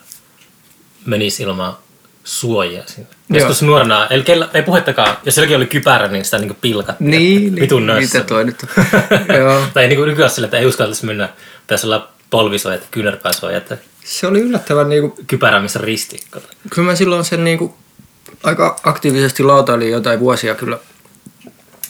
menisi ilman suojia sinne. Joskus nuorena, ei, kellä, ei puhettakaan, jos sielläkin oli kypärä, niin sitä niin pilkattiin. Niin, niin. vitun nössä. Mitä toi nyt on? Joo. tai niin kuin nykyään sillä, että ei uskaltaisi mennä, pitäisi olla polvisuojat, kyynärpääsuojat ja Se oli yllättävän niinku, kypärä, missä risti. Kato. kyllä mä silloin sen niinku, aika aktiivisesti lautailin jotain vuosia kyllä.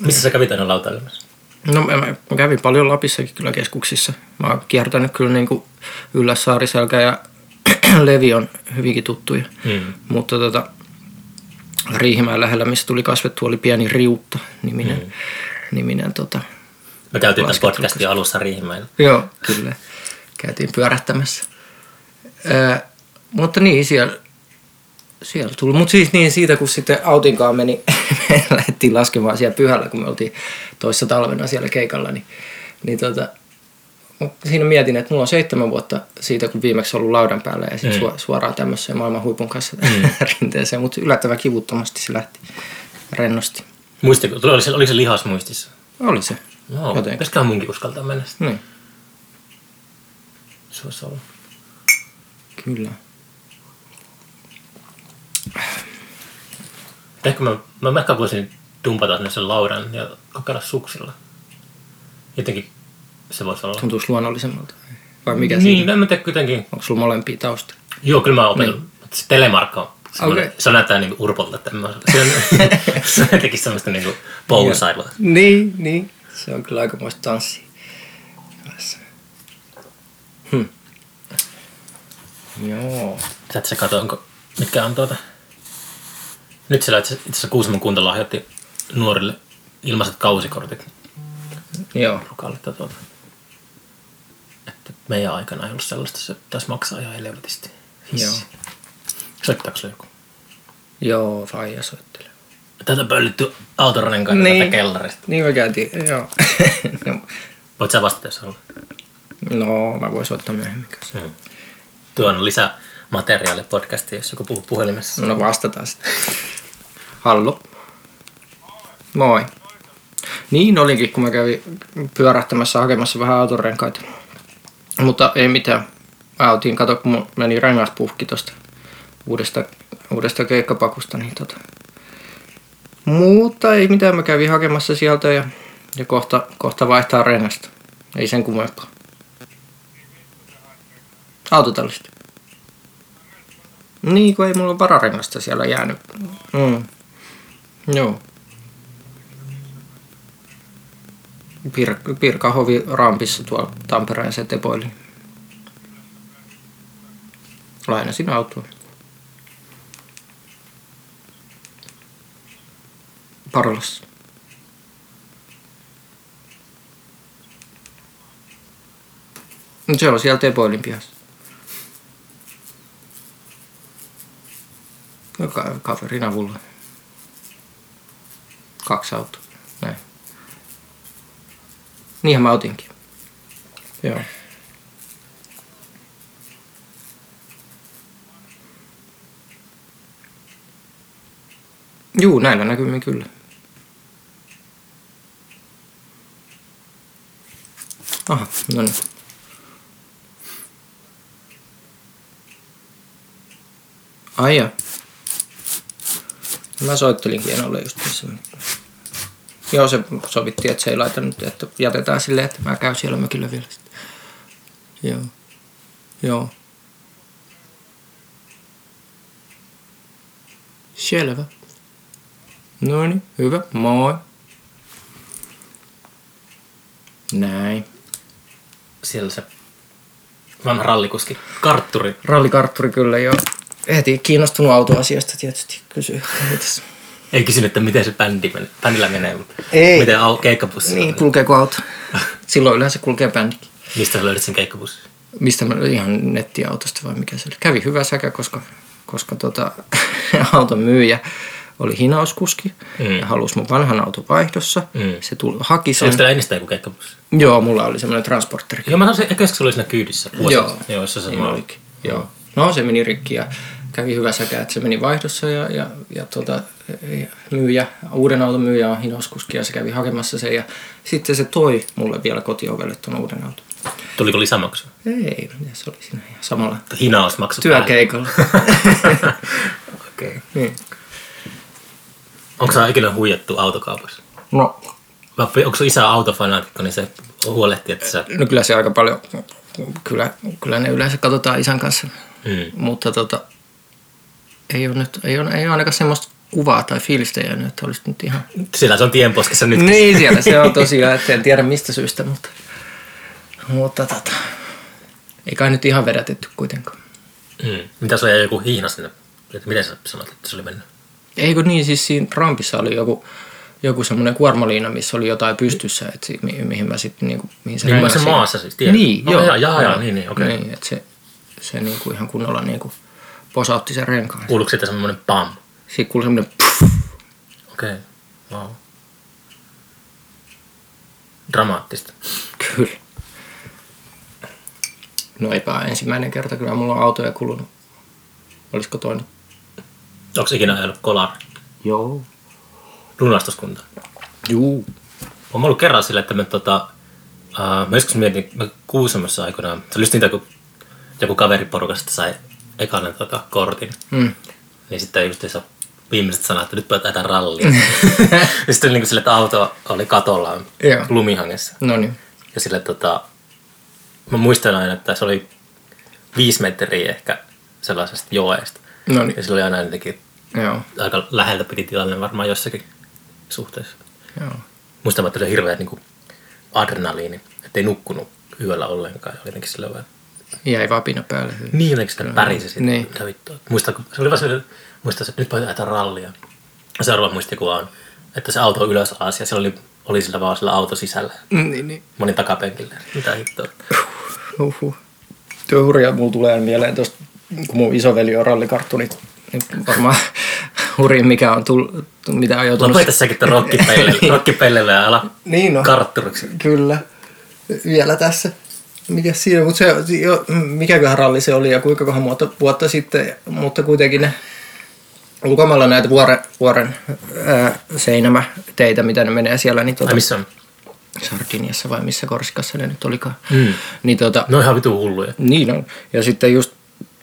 Missä sä kävit aina lautailemassa? No mä, mä kävin paljon Lapissakin kyllä keskuksissa. Mä oon kiertänyt kyllä niinku Ylläs Saariselkä ja Levi on hyvinkin tuttuja. Mm. Mutta tota, Riihimäen lähellä, missä tuli kasvettu, oli pieni Riutta niminen, mm. niminen tota, Me käytiin tässä podcastin alussa Riihimäellä. Joo, kyllä. Käytiin pyörähtämässä. Öö, mutta niin, siellä, siellä tuli. Mutta siis niin siitä, kun sitten Autinkaan meni, me lähdettiin laskemaan siellä pyhällä, kun me oltiin toissa talvena siellä keikalla, niin, niin tota, siinä mietin, että mulla on seitsemän vuotta siitä, kun viimeksi ollut laudan päällä ja sitten Mm. suoraan tämmöiseen maailman huipun kanssa mm. rinteeseen, mutta yllättävän kivuttomasti se lähti rennosti. Muistiko, oli se, oli se lihas muistissa? Oli se. Joo, Jotenkin. pitäisiköhän munkin uskaltaa mennä sitten. Niin, Se voisi olla. kyllä. Ehkä mä, mä ehkä voisin dumpata sinne sen laudan ja kokeilla suksilla. Jotenkin se voisi olla. Tuntuisi luonnollisemmalta. Vai mikä niin, siinä? en mä tiedä kuitenkin. Onko sulla molempia tausta? Joo, kyllä mä oon opetellut. Mutta se telemarkka on Okei. Se näyttää niinku urpolta. Että mä, se, on, se on jotenkin semmoista niinku poulusailua. Niin, niin. Se on kyllä aikamoista tanssia. Hyvässä. Hm. Joo. Sä et sä katso, onko, mitkä on tuota... Nyt siellä itse asiassa Kuusamon kunta lahjoitti nuorille ilmaiset kausikortit Joo. rukalle. että Tuota, että meidän aikana ei ollut sellaista, se taisi maksaa ihan helvetisti. Joo. Soittaako se joku? Joo, Faija soittelee. Tätä pöllitty autorenkaan niin. tätä kellarista. Niin me käytiin, joo. no, Voit sä vastata, jos haluat. no, mä voin soittaa myöhemmin. Hmm. Tuo on lisää materiaalia podcastiin, jos joku puhuu puhelimessa. No vastataan sitten. Hallo. Moi. Niin olikin, kun mä kävin pyörähtämässä hakemassa vähän autorenkaita. Mutta ei mitään. Mä otin, kato, kun mun meni rengaspuhki tosta uudesta, uudesta keikkapakusta, niin tota. Mutta ei mitään, mä kävin hakemassa sieltä ja, ja kohta, kohta vaihtaa rengasta. Ei sen kummempaa. Autotallista. Niin, kun ei mulla vararengasta siellä jäänyt. Mm. Joo. Pir- Pirkahovi rampissa tuolla Tampereen Setepoili. Lainasin autoa. Parolassa. Se on siellä Tepoilin pihassa. No, ka- kaverin avulla. Kaksi autoa. Näin. Niinhän mä otinkin. Joo. Juu, näillä näkymin kyllä. Aha, no niin. Ai ja. Mä soittelinkin Enolle just tässä. Joo, se sovittiin, että se ei laita nyt, että jätetään silleen, että mä käyn siellä mökillä vielä sitten. Joo. Joo. Selvä. No niin, hyvä. Moi. Näin. Siellä se vanha rallikuski, kartturi. Rallikartturi kyllä jo. Heti kiinnostunut autoasiasta tietysti kysyy. Ei kysynyt, että miten se bändi menee, bändillä menee, mutta Ei. miten au- keikkapussi Niin, on. kulkeeko auto? Silloin yleensä kulkee bändikin. Mistä sä löydät sen keikkapussin? Mistä mä ihan nettiautosta vai mikä se oli? Kävi hyvä säkä, koska, koska tota, auton myyjä oli hinauskuski Mm. ja halusi mun vanhan auton vaihdossa. Mm. Se tuli, haki sen. Onko teillä ennestään joku keikkapussi? Joo, mulla oli semmoinen transporteri. Joo, mä sanoisin, että se oli siinä kyydissä. Joo. Joo, se Niin olikin. Joo. No se meni rikki ja kävi hyvä säkä, että se meni vaihdossa ja, ja, ja tuota, ja myyjä, uuden auton myyjä on hinauskuski ja se kävi hakemassa sen ja sitten se toi mulle vielä kotiovelle tuon uuden auton. Tuliko lisämaksu? Ei, se oli siinä ihan samalla Hinausmaksu työkeikalla. Okei. Okay. niin. Onko sä ikinä huijattu autokaupassa? No, Onko sun isä autofanaatikko, niin se huolehtii, että sä... no kyllä se aika paljon, kyllä, kyllä ne yleensä katsotaan isän kanssa, Mm. mutta tota, ei ole nyt, ei ole, ei ole ainakaan semmoista kuvaa tai fiilistä jäänyt, että olisi nyt ihan Sillä se on tienposkessa nyt. Niin, siellä se on tosiaan, että en tiedä mistä syystä, mutta, mutta tota, ei kai nyt ihan vedätetty kuitenkaan. Mm. Mitä sulla jäi joku hiihna sinne? Että Miten sä sanoit, että se oli mennyt? Eikö niin, siis siinä rampissa oli joku, joku semmoinen kuormaliina, missä oli jotain pystyssä, että si, mi, mihin mä sitten, niin kuin, mihin se Niin, se maassa siis, tiedät. Niin, Oh, joo. jaa, jaa, jaa, niin, niin, okei. Niin, että se, se niin kuin ihan kunnolla niin kuin posautti sen renkaan. Kuuluuko siitä semmoinen pam? Sitten kuului semmoinen puff, Okei, okay. wow. Dramaattista. kyllä. No eipä ensimmäinen kerta, kyllä mulla on autoja kulunut. Olisiko toinen? Onko ikinä ajanut kolar Joo. lunastuskunta? Juu. Olen ollut kerran sillä, että me tota, uh, mä joskus mietin, mä Kuusamossa aikoinaan, se oli just niitä, kun joku kaveriporukasta sai ekanen tota, kortin, Mm. niin sitten just se viimeiset sanat, että nyt päätetään rallia. ja sitten oli niin sille, että auto oli katollaan Joo. lumihangessa. No niin. Ja sille tota, mä muistan aina, että se oli viisi metriä ehkä sellaisesta joesta. No niin. Ja sillä oli aina jotenkin Joo. aika läheltä piti tilanne varmaan jossakin suhteessa. Joo. Muistan, että se hirveä niin kuin adrenaliini, ettei nukkunut yöllä ollenkaan. Oli jotenkin sillä vähän... Jäi vapina päälle. Niin jotenkin sitä pärisi sitten. Niin. Mitä vittua. Muistan, kun- se oli vaan se, muistan, että nyt päätetään rallia. Ja seuraava muistikuva on, että se auto on ylös alas ja siellä oli, oli sillä vaan sillä auto sisällä. Niin, niin. Moni takapenkillä. Mitä hittoa. Uhuh. Tuo hurjaa mulla tulee mieleen tuosta, kun mun isoveli on rallikarttu, niin niin varmaan hurjin mikä on tullut, mitä on joutunut... Lopeta säkin tämän rokkipellelle, rokkipellelle ja ala Niin on. kartturiksi. Kyllä. Vielä tässä. Mikä siinä, mutta se, jo, mikäköhän ralli se oli ja kuinka kohan vuotta, vuotta sitten, mutta kuitenkin ne ulkomailla näitä vuoren, vuoren ää, seinämäteitä, mitä ne menee siellä, niin Ai tuota, missä on? Sardiniassa vai missä Korsikassa ne nyt olikaan. Mm. Niin tota, No ihan vitu hulluja. Niin on. Ja sitten just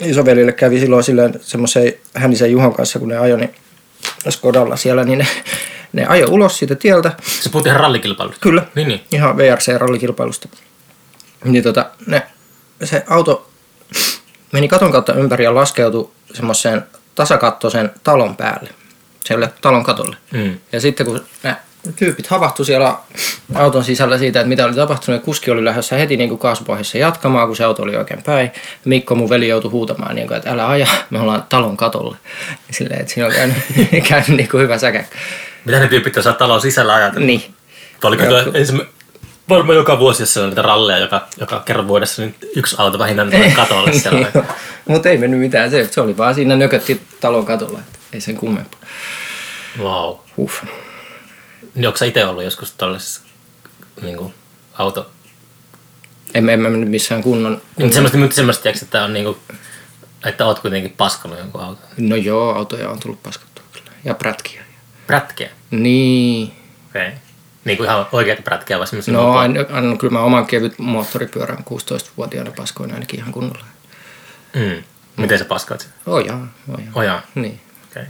isovelille kävi silloin silleen semmoisen Hännisen Juhon kanssa, kun ne ajoi niin Skodalla siellä, niin ne, ne ajoi ulos siitä tieltä. Se puhut ihan rallikilpailusta. Kyllä. Niin, niin. Ihan VRC-rallikilpailusta. Niin tota, ne, se auto meni katon kautta ympäri ja laskeutui semmoiseen tasakattoisen talon päälle. Siellä talon katolle. Mm. Ja sitten kun ne tyypit havahtu siellä auton sisällä siitä, että mitä oli tapahtunut, ja kuski oli lähdössä heti niin kuin kaasupohjassa jatkamaan, kun se auto oli oikein päin. Mikko, mun veli, joutui huutamaan, niin kuin, että älä aja, me ollaan talon katolle. Silleen, että siinä on käynyt, käynyt niin kuin hyvä säkä. Mitä ne tyypit osaa talon sisällä ajatella? Niin. Oliko ensimmä... Varmaan joka vuosi, jos siellä on niitä ralleja, joka, joka kerran vuodessa, niin yksi auto vähintään tulee katolle siellä. Mutta ei mennyt mitään, se, se oli vaan siinä nökötti talon katolla, että ei sen kummempaa. Wow. Uff. Niin onko sä itse ollut joskus tällaisessa niin kuin, auto... En, en mä mennyt missään kunnon... Niin semmoista, mutta semmoista, tiedätkö, että on niin kuin, että oot kuitenkin paskannut jonkun auton. No joo, autoja on tullut paskattua kyllä. Ja prätkiä. Prätkeä. Niin. Okei. Niin kuin ihan oikeat prätkeä vai semmoisia? No aina, aina, kyllä mä oman kevyt moottoripyörän 16-vuotiaana paskoin ainakin ihan kunnolla. Mm. Miten sä paskaat sen? Ojaa, ojaa. Ojaa. Niin. Okei.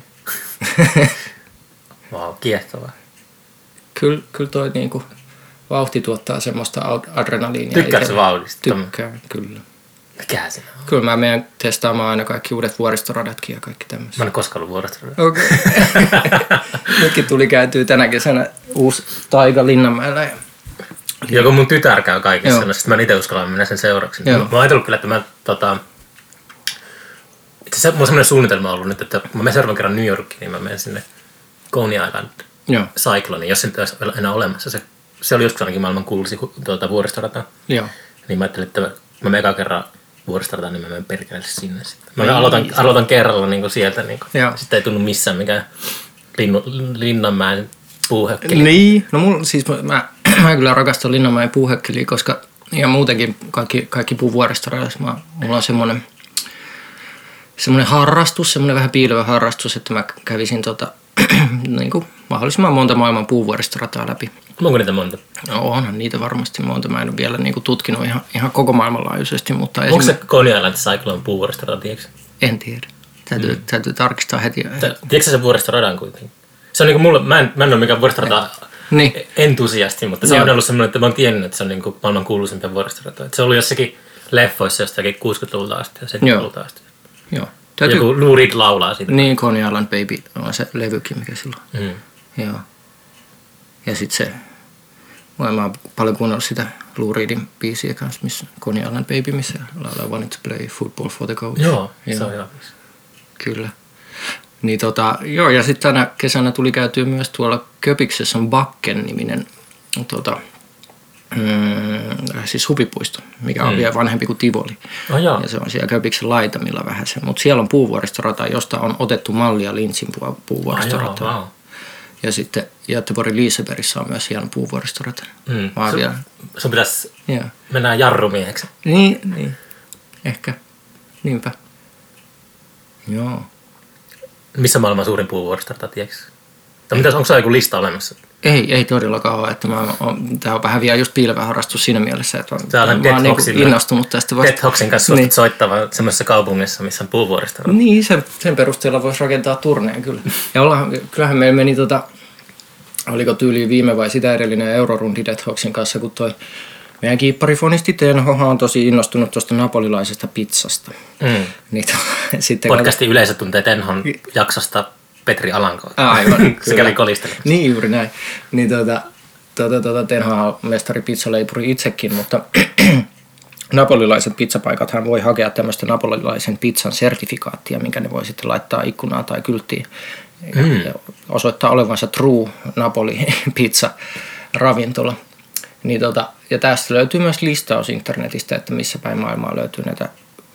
Wow, kiehtovaa. Kyllä, kyllä toi niinku vauhti tuottaa semmoista ad- adrenaliinia. Tykkäätkö vauhdista? Tykkään, kyllä. Mikä se on? Kyllä mä menen testaamaan aina kaikki uudet vuoristoradatkin ja kaikki tämmöiset. Mä en koskaan ollut vuodesta. Okei. Nytkin tuli käytyä tänä kesänä uusi taiga Linnanmäellä. Ja... Joku mun tytär käy kaikessa, no sit mä en itse uskalla mennä sen seuraksi. Joo. Mä oon ajatellut kyllä, että mä tota... Itse asiassa mulla on semmoinen suunnitelma ollut nyt, että mä menen seuraavan kerran New Yorkiin, niin mä menen sinne Coney Island Joo, Cycloniin, jos se nyt olisi enää olemassa. Se, se oli joskus ainakin maailman kuuluisin tuota, vuoristorata. joo. Niin mä ajattelin, että mä menen kerran vuoristorataan, niin mä menen perkele sinne sitten. Mä aloitan, aloitan kerralla niin kuin sieltä, niin kuin. Joo. sitten ei tunnu missään mikään linnu, Linnanmäen puuhökkeli. Niin, no mulla, siis mä, mä, mä kyllä rakastan Linnanmäen puuhekkeliä, koska ja muutenkin kaikki, kaikki puuvuoristoradassa, mä, mulla on semmoinen semmoinen harrastus, semmoinen vähän piilevä harrastus, että mä kävisin tota, niin kuin mahdollisimman monta maailman puuvuoristorataa läpi. Onko niitä monta? No onhan niitä varmasti monta. Mä en ole vielä niin kuin tutkinut ihan, ihan koko maailmanlaajuisesti, mutta Onko se esim- Coney Island Cyclone puuvuoristorata, tiedätkö? en tiedä. Täytyy, mm. täytyy tarkistaa heti. Tiedätkö se vuoristoradan kuitenkin? Se on niinku mulle, mä en, mä en ole mikään vuoristorata Niin. entusiasti, mutta se Joo. on ollut semmoinen, että mä oon tiennyt, että se on niinku maailman kuuluisimpia vuoristoratoja. Se on ollut jossakin leffoissa jostakin 60-luvulta asti ja 70-luvulta asti. Joo. Täytyy, Joku Lou Reed laulaa siitä. Niin, Coney Island Baby on se levykin, mikä silloin. Mm. Joo. Ja sitten se, mä oon paljon kuunnellut sitä Lou Reedin biisiä kanssa, missä Coney Island Baby, missä laulaa Wanted to play football for the coach. Joo, se Joo. on hyvä. Kyllä. Niin tota, joo, ja sitten tänä kesänä tuli käytyä myös tuolla Köpiksessä on Bakken-niminen tota, mm, siis hupipuisto, mikä on Mm. vielä vanhempi kuin Tivoli. Oh, joo. Ja se on siellä Köpiksen laitamilla vähän se. Mutta siellä on puuvuoristorata, josta on otettu mallia Lintsin puu- Ah, joo, puuvuoristorata. wow. Ja sitten Göteborgin Liisebergissä on myös hieno puuvuoristorata. Mm. Sun, vielä, sun pitäisi joo. mennä jarrumieheksi. Niin, niin. Ehkä. Niinpä. Joo. Missä maailman suurin puuvuoristorata, tiedätkö? Tai mitäs, onko se joku lista olemassa? Ei, ei todellakaan ole. Että mä on, tää on vähän vielä just piilevä harrastus siinä mielessä, että on, Sä olet mä oon niinku innostunut tästä vasta. Ted Hoxin kanssa Niin. niin. soittava semmoisessa kaupungissa, missä on puuvuoristorata. Niin, sen, sen perusteella voisi rakentaa turneen kyllä. Ja ollaan, kyllähän meillä meni tota, oliko tyyli viime vai sitä edellinen eurorundi Death Hawksin kanssa, kun toi meidän kiipparifonisti Tenhoha on tosi innostunut tuosta napolilaisesta pizzasta. Mm. Niin, to, sitten Podcastin yleisö tuntee Tenhon jaksosta Petri Alanko. Aivan, se kyllä. kävi kolistelemassa. Niin juuri näin. Niin tuota, tuota, tuota, Tenhohan on mestari pizzaleipuri itsekin, mutta napolilaiset pizzapaikathan voi hakea tämmöistä napolilaisen pizzan sertifikaattia, minkä ne voi sitten laittaa ikkunaan tai kylttiin. Mm. ja osoittaa olevansa true Napoli pizza ravintola. Niin tota, ja tästä löytyy myös listaus internetistä, että missä päin maailmaa löytyy näitä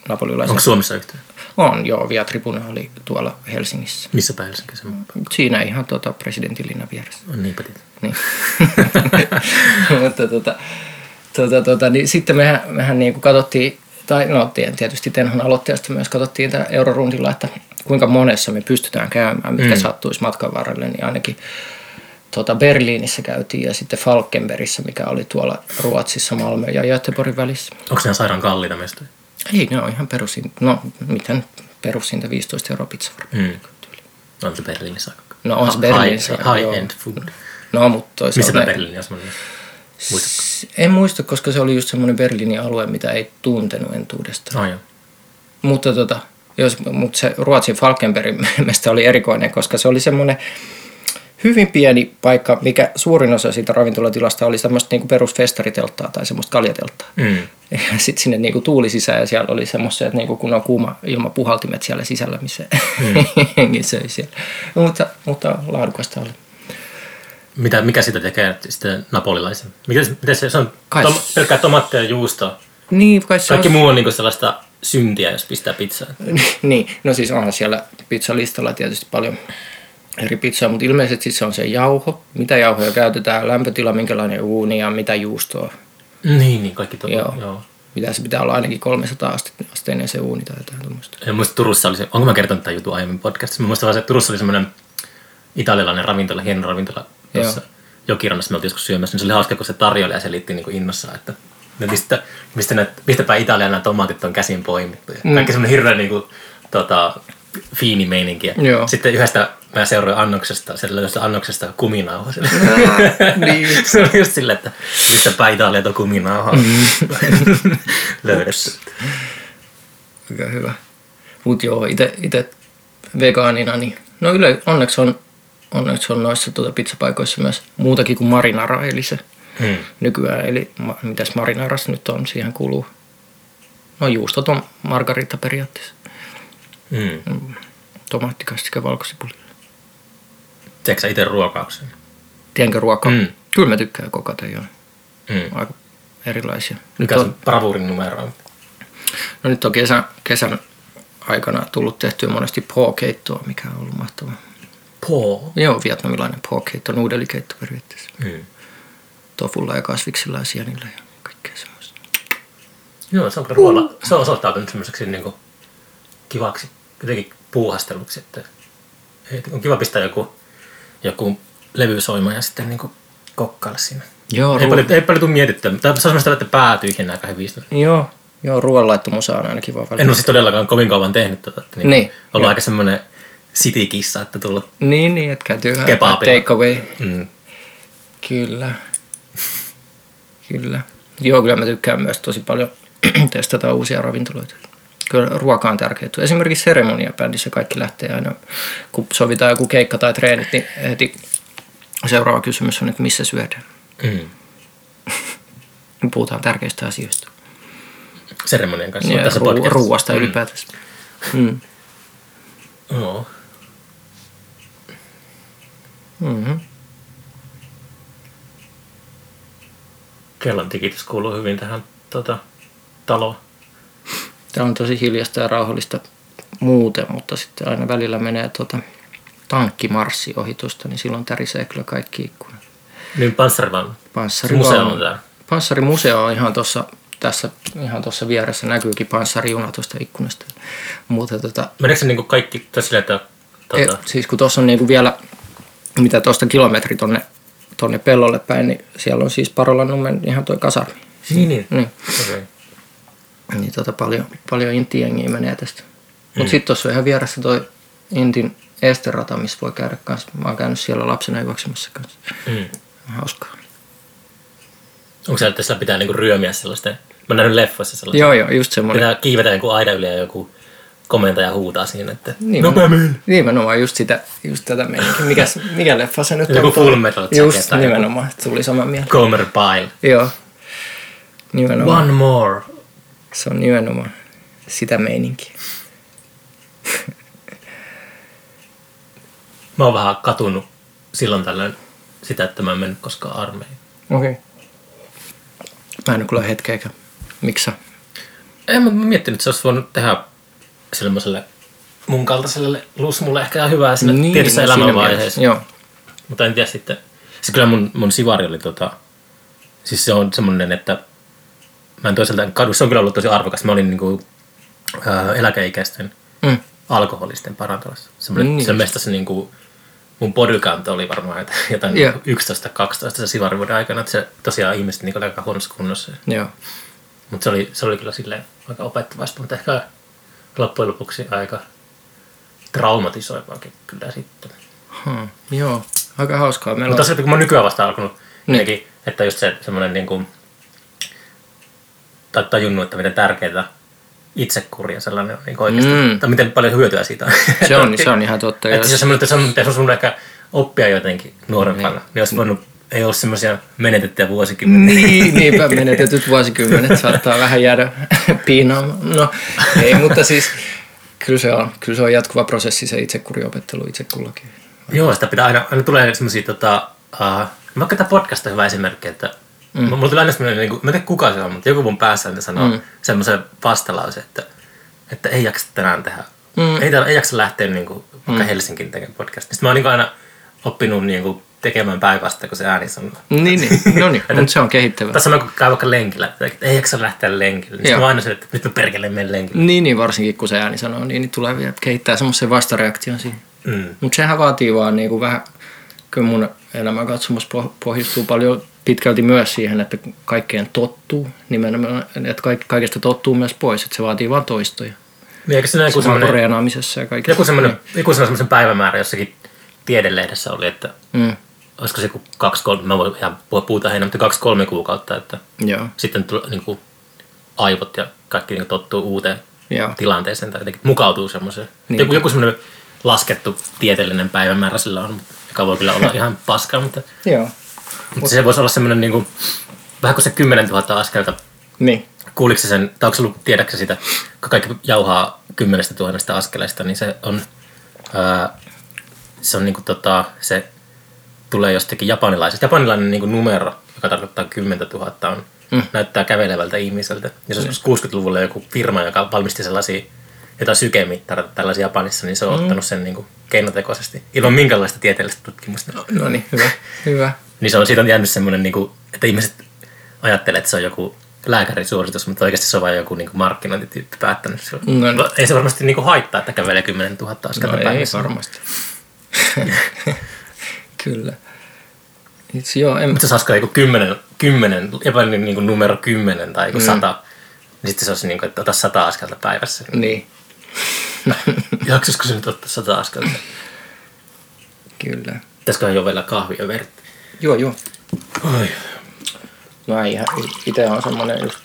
napolilaisia. Onko Suomessa yhtään? On, joo, Via Tribune oli tuolla Helsingissä. Missä päin Helsinki se on? Siinä ihan tota, presidentinlinnan vieressä. On niin petit. Niin. Mutta tota, tota, tota, niin sitten mehän, mehän niin kuin katsottiin tai no tietysti Tenhon aloitteesta myös katsottiin tämä eurorundilla, että kuinka monessa me pystytään käymään, mitkä mm. sattuisi matkan varrelle, niin ainakin tuota Berliinissä käytiin ja sitten Falkenbergissä, mikä oli tuolla Ruotsissa Malmö ja Göteborgin välissä. Onko ne sairaan kalliita mestoja? Ei, ne on ihan perusin, no miten perussinta 15 euroa pizza varmaan. Mm. On se Berliinissä aika. No on se High- Berliinissä, joo. High, end food. No, mutta toisaalta... Missä Berliini on semmoinen? Muistatko? En muista, koska se oli just semmoinen Berliinin alue, mitä ei tuntenut entuudestaan. Oh, joo. Mutta, tota, jos, mutta se Ruotsin Falkenbergin mesta oli erikoinen, koska se oli semmoinen hyvin pieni paikka, mikä suurin osa siitä ravintolatilasta oli semmoista niinku perusfestaritelttaa tai semmoista kaljatelttaa. Mm. Ja sitten sinne niinku tuuli sisään ja siellä oli semmoiset, niinku kun on kuuma ilmapuhaltimet siellä sisällä, missä hengi söi siellä. Mutta, mutta laadukasta oli. Mitä, mikä sitä tekee sitten napolilaisen? Mikä, miten se, se on Kai tom, pelkkää tomattia ja juustoa. Niin, kai se Kaikki on... muu on niinku sellaista syntiä, jos pistää pizzaa. niin, no siis onhan siellä pizzalistalla tietysti paljon eri pizzaa, mutta ilmeisesti se on se jauho, mitä jauhoja käytetään, lämpötila, minkälainen uuni ja mitä juustoa. Niin, niin kaikki tuo. Joo. Joo. Mitä se pitää olla ainakin 300 aste- asteinen se uuni tai jotain tuommoista. Ja muista Turussa oli se, onko mä kertonut tämän jutun aiemmin podcastissa? Mä muistan vaan se, että Turussa oli semmoinen italialainen ravintola, hieno ravintola tuossa jokirannassa me oltiin joskus syömässä. Niin se oli hauska, kun se tarjoilija selitti niin innossaan, että no mistä, mistä näitä, mistäpä Italian nämä tomaatit on käsin poimittu. Ja Mm. Kaikki semmoinen hirveän niin kuin, tota, fiini meininki. Joo. Sitten yhdestä mä seuraan annoksesta, se löysi annoksesta kuminauha. niin. se oli just silleen, että mistäpä Italia tuo kuminauha Mm. löydetty. Aika hyvä. Mut joo, itse vegaanina, niin no yle, onneksi on, onneksi on noissa tuota pizzapaikoissa myös muutakin kuin marinara, eli se Hmm. nykyään, eli ma, mitäs marinaras nyt on, siihen kuuluu, no juustot on margarita periaatteessa, Hmm. tomaattikastike, valkosipuli. Teekö sä itse ruokauksen? Tiedänkö ruokaa? Mm. Kyllä mä tykkään kokata jo, Hmm. aika erilaisia. Nyt Mikä on, bravuurin numero? on? no nyt on kesän, kesän aikana tullut tehtyä monesti po-keittoa, mikä on ollut mahtavaa. Po. Joo, vietnamilainen po-keitto, nuudelikeitto periaatteessa. Hmm. Tofulla ja kasviksilla ja sienillä ja kaikkea semmoista. Joo, se on kyllä ruoalla. Se on osoittautunut semmoiseksi niin kuin, kivaksi jotenkin puuhasteluksi. Että on kiva pistää joku, joku levy soimaan ja sitten niin kokkailla siinä. Joo, Ei ruo- paljon, ei paljon tule mietittyä. Se on semmoista, että pää tyhjennää aika hyvin. joo, joo ruoanlaittomusa on aina kiva välillä. En ole siis todellakaan kovin kauan tehnyt tätä. Että niin, Niin, ollut joo. aika semmoinen citykissa, että tullut. Niin, niin, että käytyy take away. Mm. Kyllä. Kyllä. Joo, kyllä mä tykkään myös tosi paljon testata uusia ravintoloita. Kyllä ruoka on tärkeää. Esimerkiksi seremoniabändissä kaikki lähtee aina, kun sovitaan joku keikka tai treenit, niin heti seuraava kysymys on, että missä syödään. Mm. Puhutaan tärkeistä asioista. Seremonian kanssa. Ja tässä ruu- podcastissa. ruuasta ylipäätänsä. Mm. Joo. Mm-hmm. Kellon tikitys kuuluu hyvin tähän tota, taloon. Tämä on tosi hiljasta ja rauhallista muuten, mutta sitten aina välillä menee tuota tankkimarssi ohi tuosta, niin silloin tärisee kyllä kaikki ikkunat. Niin panssarivaunu. Panssarivaunu. Museo on täällä. Panssarimuseo on ihan tuossa tässä ihan tuossa vieressä näkyykin panssarijuna tuosta ikkunasta. Mutta tota, Meneekö se niinku kaikki tässä että e, tota, siis kun tuossa on niinku vielä, mitä tuosta kilometri tonne, tonne pellolle päin, niin siellä on siis Parolan nummen ihan toi kasarmi. Niin, niin. Niin, Okay. Niin tota paljon, paljon intiengiä menee tästä. Mutta sitten tuossa on ihan vieressä toi Intin esterata, missä voi käydä kanssa. Mä oon käynyt siellä lapsena juoksemassa kanssa. Mm. Hauskaa. Onko se, että sillä pitää niinku ryömiä sellaista? Mä oon nähnyt leffoissa sellaista. Joo, joo, just semmoinen. Pitää kiivetä joku aidan yli ja joku komentaja huutaa siinä, että Niin, nopeammin. Nimenomaan just, sitä, just tätä meininkiä. Mikä, mikä leffa se nyt Joku on? Full Metal Jacket Just tai joku. nimenomaan, tuli sama mieleen. Gomer Pyle. Joo, nimenomaan. One more. Se on nimenomaan sitä meininkiä. Mä oon vähän katunut silloin tällöin sitä, että mä en mennyt koskaan armeihin. Okei. Okay. Mä en ole kyllä hetkeäkään. Miksi? En mä miettinyt, että se olisi voinut tehdä sellaiselle mun kaltaiselle lusmulle ehkä ihan hyvää siinä niin, tietyssä no elämänvaiheessa. Joo. Mutta en tiedä sitten. Se kyllä mun, mun sivari oli tota, siis se on semmoinen, että mä en toisaalta kadu, se on kyllä ollut tosi arvokas. Mä olin niin kuin, ää, eläkeikäisten Mm. alkoholisten parantolassa. Semmoinen, Niin se mestassa niin kuin, mun bodykanto oli varmaan jotain, jotain Joo. yeah. 11-12 se sivarivuoden aikana, että se tosiaan ihmiset niin oli aika huonossa kunnossa. Joo. Mutta se oli, se oli kyllä silleen aika opettavaista, mutta ehkä loppujen lopuksi aika traumatisoivaakin kyllä sitten. Hmm. Joo. Aika hauskaa. Meillä Mutta on... tosiaan, kun mä oon nykyään vasta alkanut, Niin. niin. että just se semmoinen niin kuin, tai tajunnut, että miten tärkeää itsekuria sellainen on niin oikeasti, Mm. tai miten paljon hyötyä siitä on. Se on, se on ihan totta. että se Ja... on semmoinen, että se on, sun ehkä oppia jotenkin nuorempana, niin, niin olisi voinut, ei ole semmoisia menetettyjä vuosikymmeniä. Niin, niinpä menetetyt vuosikymmenet saattaa vähän jäädä piinaamaan. No ei, mutta siis kyllä se on, kyllä se on jatkuva prosessi se itsekuriopettelu itse kullakin. Joo, sitä pitää aina, aina tulee semmoisia, tota, uh, vaikka tämä podcast on hyvä esimerkki, että mm. mulla tulee aina semmoinen, niin kuin, mä en tiedä kuka se on, mutta joku mun päässä aina sanoo Mm. mm. semmoisen vastalause, että, että ei jaksa tänään tehdä, Mm. ei, täällä- ei jaksa lähteä niin kuin, vaikka mm. Helsinkiin tekemään podcastia. Sitten mä oon niin aina oppinut niin kuin, tekemään päinvastoin, kun se ääni sanoo. Niin, niin. no niin, mutta se on kehittävää. Tässä mä kun käyn vaikka lenkillä, että ei jaksa lähteä lenkille. Niin mä aina se, että nyt mä perkele menen lenkille. Niin, niin, varsinkin kun se ääni sanoo, niin, niin tulee vielä kehittää semmoisen vastareaktion siihen. Mm. Mutta sehän vaatii vaan niin kuin vähän, kyllä mun elämän katsomus poh- pohjistuu paljon pitkälti myös siihen, että kaikkeen tottuu, nimenomaan, että kaik- kaikesta tottuu myös pois, että se vaatii vaan toistoja. Niin, eikö joku semmoinen, ja kaikessa. joku semmoinen, joku semmoinen päivämäärä jossakin tiedelehdessä oli, että Mm, olisiko se joku kaksi, kolme, mä voin ihan puhua puuta heinä, mutta kaksi, kolme kuukautta, että joo, sitten tulla, niin kuin, aivot ja kaikki niin kuin, tottuu uuteen joo. tilanteeseen tai jotenkin mukautuu semmoiseen. Niin. Joku, joku semmoinen laskettu tieteellinen päivämäärä sillä on, joka voi kyllä olla ihan paskaa, mutta, Joo, mutta se voisi olla semmoinen niin kuin, vähän kuin se 10 000 askelta. niin. Kuuliko se sen, tai onko ollut, tiedätkö sitä, kun kaikki jauhaa 10 000 askeleista, niin se on, ää, se on niin kuin, tota, se tulee jostakin japanilaisesta. Japanilainen niin kuin numero, joka tarkoittaa 10 000, on, Mm. mm. näyttää kävelevältä ihmiseltä. Ja se on 60-luvulla joku firma, joka valmisti sellaisia jotain sykemittareita tällaisia Japanissa, niin se on mm. ottanut sen niin kuin keinotekoisesti, ilman minkäänlaista tieteellistä tutkimusta. No niin, hyvä, hyvä. Niin se on, siitä on jäänyt semmoinen, niin kuin, että ihmiset ajattelee, että se on joku lääkärisuositus, mutta oikeasti se on vain joku niin kuin markkinointityyppi päättänyt. No niin. Ei se varmasti niin kuin haittaa, että kävelee 10 000 askelta No ei päivässä. varmasti. Kyllä. Itse joo, en, Mutta se saisi joku 10, 10 jopa niin kuin numero 10 tai joku Mm. 100, niin sitten se olisi niin kuin, että ota 100 askelta päivässä. niin, Jaksaisiko se nyt ottaa 100 askelta? kyllä. Pitäisiköhän jo vielä kahvia verta? Joo, joo. Oi. No ei ihan, itse on semmoinen just,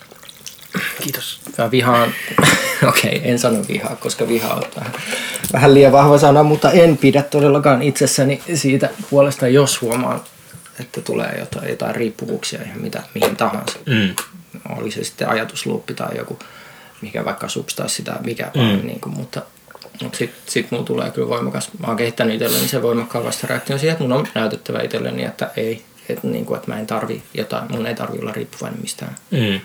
Kiitos. mä vihaan, okei, okay, en sano vihaa, koska viha on vähän, vähän liian vahva sana, mutta en pidä todellakaan itsessäni siitä puolesta, jos huomaan, että tulee jotain, jotain riippuvuuksia ihan mitä, mihin tahansa. Mm. oli se sitten ajatusluuppi tai joku, mikä vaikka substanssi tai mikä vaan, Mm. niin kuin, mutta, mutta sitten sit mulla tulee kyllä voimakas, mä oon kehittänyt itselleni sen voimakkaan vastareaktion siihen, että mun on näytettävä itselleni, että ei, että, niin kuin, että mä en tarvi jotain, mun ei tarvi olla riippuvainen mistään. Mm.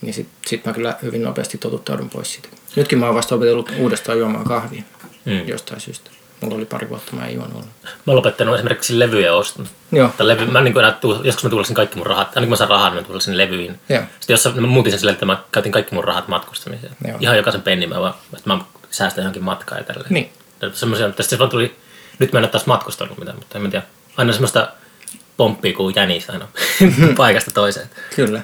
Niin sit, sit mä kyllä hyvin nopeasti totuttaudun pois siitä. Nytkin mä oon vasta opetellut uudestaan juomaan kahvia Mm. jostain syystä. Mulla oli pari vuotta, mä en juonut ollenkaan. Mä oon lopettanut esimerkiksi levyjä oston. Joo, Tai levy, mä niin kuin enää joskus mä tuulisin kaikki mun rahat, aina kun mä saan rahaa, niin mä tuulisin levyihin. Joo. Sitten jos mä muutin sen silleen, että mä käytin kaikki mun rahat matkustamiseen. Joo. Ihan jokaisen pennin mä vaan, että mä säästän johonkin matkaa ja tälleen. Niin. Semmoisia, että sitten vaan tuli, nyt mä en ole taas matkustanut mitään, mutta en mä tiedä. Aina semmoista pomppii kuin jänis aina paikasta toiseen. Kyllä.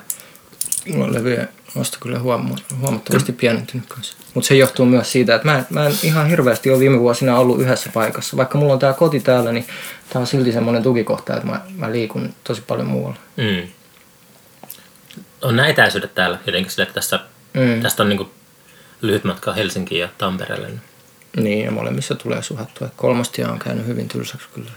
Mulla on levyjen osto kyllä huom- huomattavasti pienentynyt kanssa. Mutta se johtuu myös siitä, että mä en, mä en ihan hirveästi ole viime vuosina ollut yhdessä paikassa. Vaikka mulla on tää koti täällä, niin tää on silti semmoinen tukikohta, että mä, mä liikun tosi paljon muualla. Mm. On nämä etäisyydet täällä jotenkin sille, että tästä, Mm. mm. tästä on niin kuin lyhyt matka Helsinkiin ja Tampereelle. niin- ja molemmissa tulee suhattua. Et Kolmostie on käynyt hyvin tylsäksi kyllä.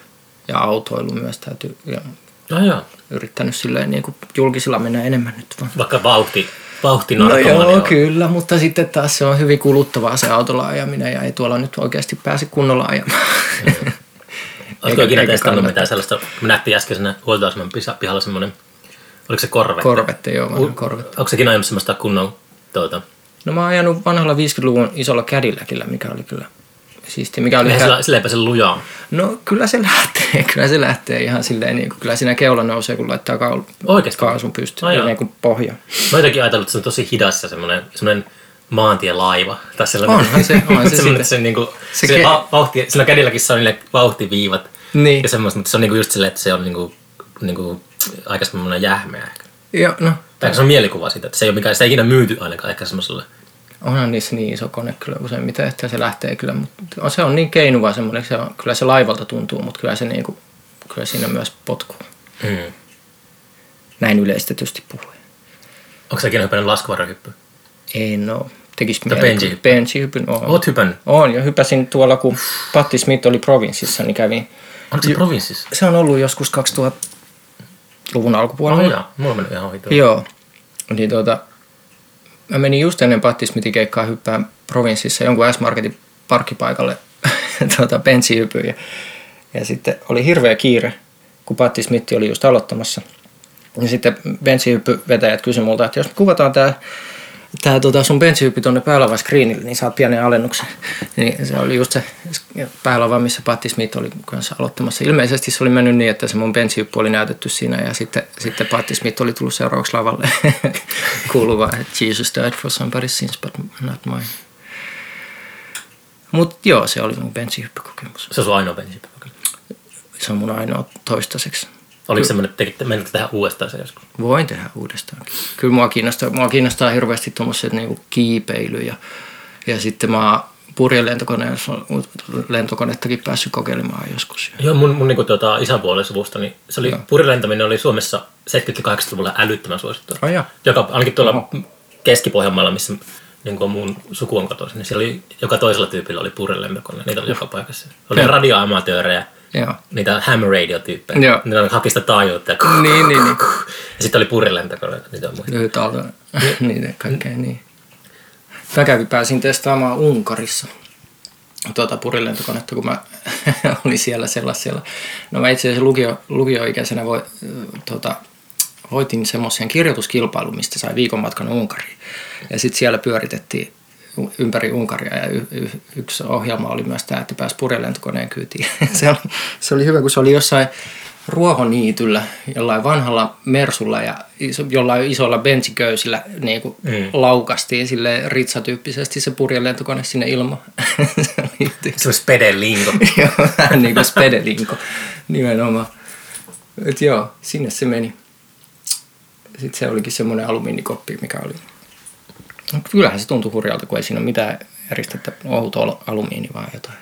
Ja autoilu myös täytyy, ja No joo, yrittänyt silleen niin kuin julkisilla mennä enemmän nyt vaan. vaikka vauhti, vauhti No joo, on. kyllä, mutta sitten taas se on hyvin kuluttavaa se autolla ajaminen ja ei tuolla nyt oikeasti pääse kunnolla ajamaan. Oletko Eikä- ikinä testannut mitään sellaista, me nähtiin äsken siinä huoltoaseman pihalla semmoinen, oliko se korve? Korvette, joo, vanha korvette. Onko sekin ajanut semmoista kunnon tuota, No mä oon ajanut vanhalla 50-luvun isolla Cadillacilla, mikä oli kyllä siisti. Mikä oli Eihän kä- sillä, sillä ei pääse lujaan. No kyllä se lähtee, kyllä se lähtee ihan silleen, niin kuin, kyllä siinä keula nousee, kun laittaa kaul- kaasun pystyyn, jaa. niin kuin pohja. Mä jotenkin ajatellut, että se on tosi hidas ja semmoinen, semmoinen maantielaiva. Tai sellainen, Onhan se- onhan se sitä. se, niinku, Se se, ke- va- vauhti, sillä kädelläkin se on niille vauhtiviivat. Niin. Ja semmoista, mutta se on niinku just silleen, että se on niinku, niinku aika semmoinen jähmeä ehkä. Joo, no, Tai se on mielikuva siitä, että se ei ole mikään, sitä ei ikinä myyty ainakaan ehkä semmoiselle. onhan niissä niin iso kone kyllä useimmiten, että se lähtee kyllä, mutta se on niin keinuva semmoinen, se on, kyllä se laivalta tuntuu, mutta kyllä se niin kuin, kyllä siinä myös potkuu. Mm. Näin yleistetysti puhuen. Onko sä ikinä hypännyt laskuvarjohyppy? En oo. Tekis mieli. benchihyppy? Benchihypyn oon. Oot hypännyt? Oon, ja hypäsin tuolla, kun Patti Smith oli provinssissa, niin kävin. Onko se provinssissa? Se on ollut joskus 2000-luvun alkupuolella. Oh, joo, mulla mennyt ihan ohi tuo. Joo. Niin tuota, mä menin just ennen Patti Smithin keikkaa hyppää provinssissa jonkun S-Marketin parkkipaikalle tuota, bensihypyyn. Ja, ja, sitten oli hirveä kiire, kun Patti Smith oli just aloittamassa. Ja sitten bensihyppyvetäjät kysyi multa, että jos me kuvataan tämä tää tota sun bensihyppy tuonne päälava screenille, niin saat pienen alennuksen. Niin se oli just se päälava, missä Patti Smith oli kanssa aloittamassa. Ilmeisesti se oli mennyt niin, että se mun bensihyppy oli näytetty siinä ja sitten, sitten Patti Smith oli tullut seuraavaksi lavalle kuuluva, että Jesus died for somebody's sins but not mine. Mutta joo, se oli mun bensihyppykokemus. Se on sun ainoa bensihyppy. Se on mun ainoa toistaiseksi. Oliko semmoinen, että menitkö tähän uudestaan se joskus? Voin tehdä uudestaankin. Kyllä mua kiinnostaa, mua kiinnostaa hirveästi tuommoiset niinku kiipeily ja, ja sitten mä purjelentokoneessa lentokonettakin päässyt kokeilemaan joskus. Joo, mun, mun niin tuota, isän puolen suvusta, niin se oli, purilentäminen oli Suomessa 70- ja 80-luvulla älyttömän suosittua. Jaa. Joka, ainakin tuolla Keski-Pohjanmaalla, missä niin kuin mun suku on kotoisin, niin siellä oli, joka toisella tyypillä oli purilentokone. Niitä oli joka paikassa. Oli radioamatöörejä, Joo. niitä ham radio tyyppejä. Joo. Niitä haki sitä taajuutta ja, Niin, niin, niin. ja sitten oli purilentokoneita, niitä on muista. Aalto, niitä kaikkea niin. Mä kävin, pääsin testaamaan Unkarissa tuota purilentokonetta, kun mä olin siellä sellaisella. No mä itse asiassa lukio, lukioikäisenä voi, tuota, hoitin semmoisen kirjoituskilpailun, mistä sai viikon matkan Unkariin. Ja sitten siellä pyöritettiin ympäri Unkaria ja y- y- yksi ohjelma oli myös tämä, että pääsi purjelentokoneen kyytiin. se, oli, se oli hyvä, kun se oli jossain ruohoniityllä, jollain vanhalla Mersulla ja iso, jollain isolla bensiköysillä niin kuin Mm. laukastiin sille ritsatyyppisesti se purjelentokone sinne ilmaan. se oli spedelingo. Joo, vähän niin kuin spedelinko nimenomaan. Et joo, sinne se meni. Sitten se olikin semmoinen alumiinikoppi, mikä oli... No, kyllähän se tuntui hurjalta, kun ei siinä ole mitään eristettä ohut alumiini, vaan jotain.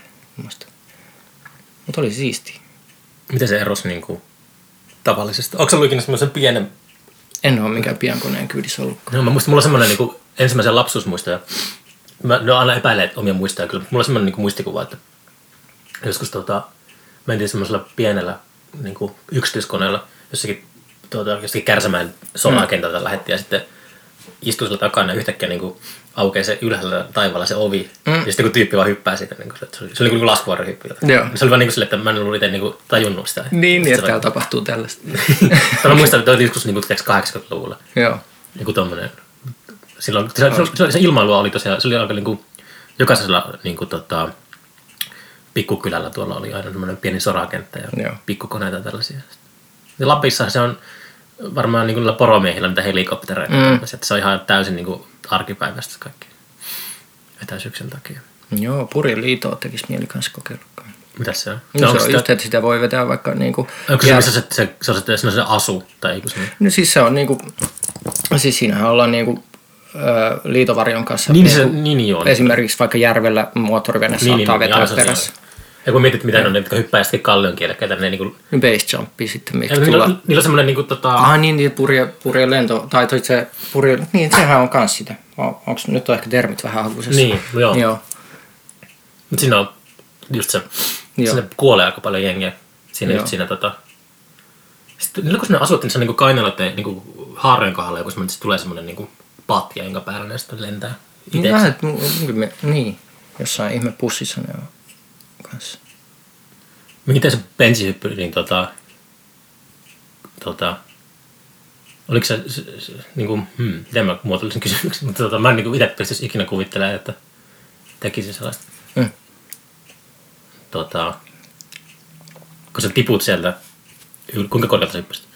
Mutta oli siisti. Miten se erosi niin kuin, tavallisesta? Onko se ollut ikinä semmoisen pienen En ole mikään pienkoneen kyydissä ollut. No, mä muistan, mulla on semmoinen niin ensimmäisen lapsuusmuistoja. Mä no, aina epäilen että omia muistoja kyllä. Mulla on semmoinen niin muistikuva, että joskus tota, mentiin semmoisella pienellä niin kuin yksityiskoneella jossakin, tuota, jossakin Kärsämäen solakentältä mm. lähettiin ja sitten istui sillä takana ja yhtäkkiä niin kuin, aukeaa se ylhäällä taivaalla se ovi. Mm. Ja sitten kun tyyppi vaan hyppää siitä, niin kuin, se oli, se oli niin kuin laskuvarjohyppy. Joo. Se oli vaan niin kuin sille, että mä en ollut itse niin kuin, tajunnut sitä. Niin, niin että täällä tapahtuu tällaista. Mä muistan, että oli joskus niin kuin, 80-luvulla joo. joku tommonen, silloin, se, se, se, se ilmailua oli tosiaan, se oli aika niinku, jokaisella niinku tota, pikkukylällä tuolla oli aina semmoinen pieni sorakenttä ja Joo. pikkukoneita tällaisia. Ja Lapissa se on varmaan niinku niillä poromiehillä niitä helikoptereita, mm. että se on ihan täysin niinku arkipäivästä kaikki etäisyyksien takia. Joo, purjeliitoa tekisi mieli kanssa kokeilla. Mitäs se on? No, se onko on sitä- just, että sitä voi vetää vaikka niinku... onko se, missä se, se, se, on se, se, on se asu tai joku semmoinen? No siis se on niinku, siis siinähän ollaan niinku ö, liitovarjon kanssa. Niin, niinku, se, niin joo. Esimerkiksi vaikka järvellä moottorivene Niin, niin, saattaa niin, vetää aivan se on perässä. Ja kun mietit, mitä ne on, ne, jotka hyppää sitten kallion kielekkäitä, ne niinku Base jumpi sitten, Ja niillä, tulla. niillä on semmoinen niinku tota... Ah niin, niin purje, purje lento, tai toi se purje, niin sehän on kans sitä. Onks, nyt on ehkä termit vähän hakusessa. Niin, joo. Joo. Mut siinä on just se, Joo. sinne kuolee aika paljon jengiä. Siinä Joo. just siinä tota... Sitten niillä kun ne asut, niin se on niinku kainaloiden niinku haareen kohdalla joku semmoinen, se tulee semmoinen niinku patja, jonka päällä ne sitten lentää Niin, itse. me, niin, jossain ihme pussissa ne on kanssa. Miten se bensihyppy, niin tota... Tota... Oliko se, se, se niin kuin, hmm, miten mä muotoilisin kysymyksen, mutta tota, mä en niin itse pystyisi ikinä kuvittelemaan, että tekisin sellaista. Mm. tota, kun sä tiput sieltä, kuinka korkealta sä hyppäsit?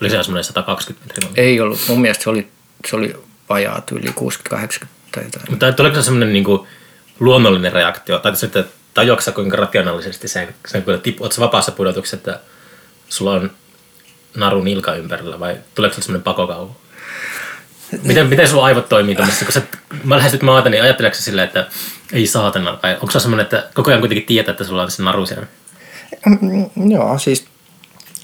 Oli se semmoinen 120 metriä? Ei ollut. Mun mielestä se oli, se oli vajaa yli 60-80 tai jotain. Mutta tuleeko se semmoinen niin luonnollinen reaktio, tai sitten tajuatko kuinka rationaalisesti sen, sen kun tipu, oot sä vapaassa pudotuksessa, että sulla on naru nilka ympärillä, vai tuleeko se semmoinen pakokauhu? Miten, miten sulla aivot toimii tämmöisessä, kun sä, mä lähestyt maata, niin ajatteleeko silleen, että ei saatana, vai onko se semmoinen, että koko ajan kuitenkin tietää, että sulla on se naru siellä? Mm, Joo, siis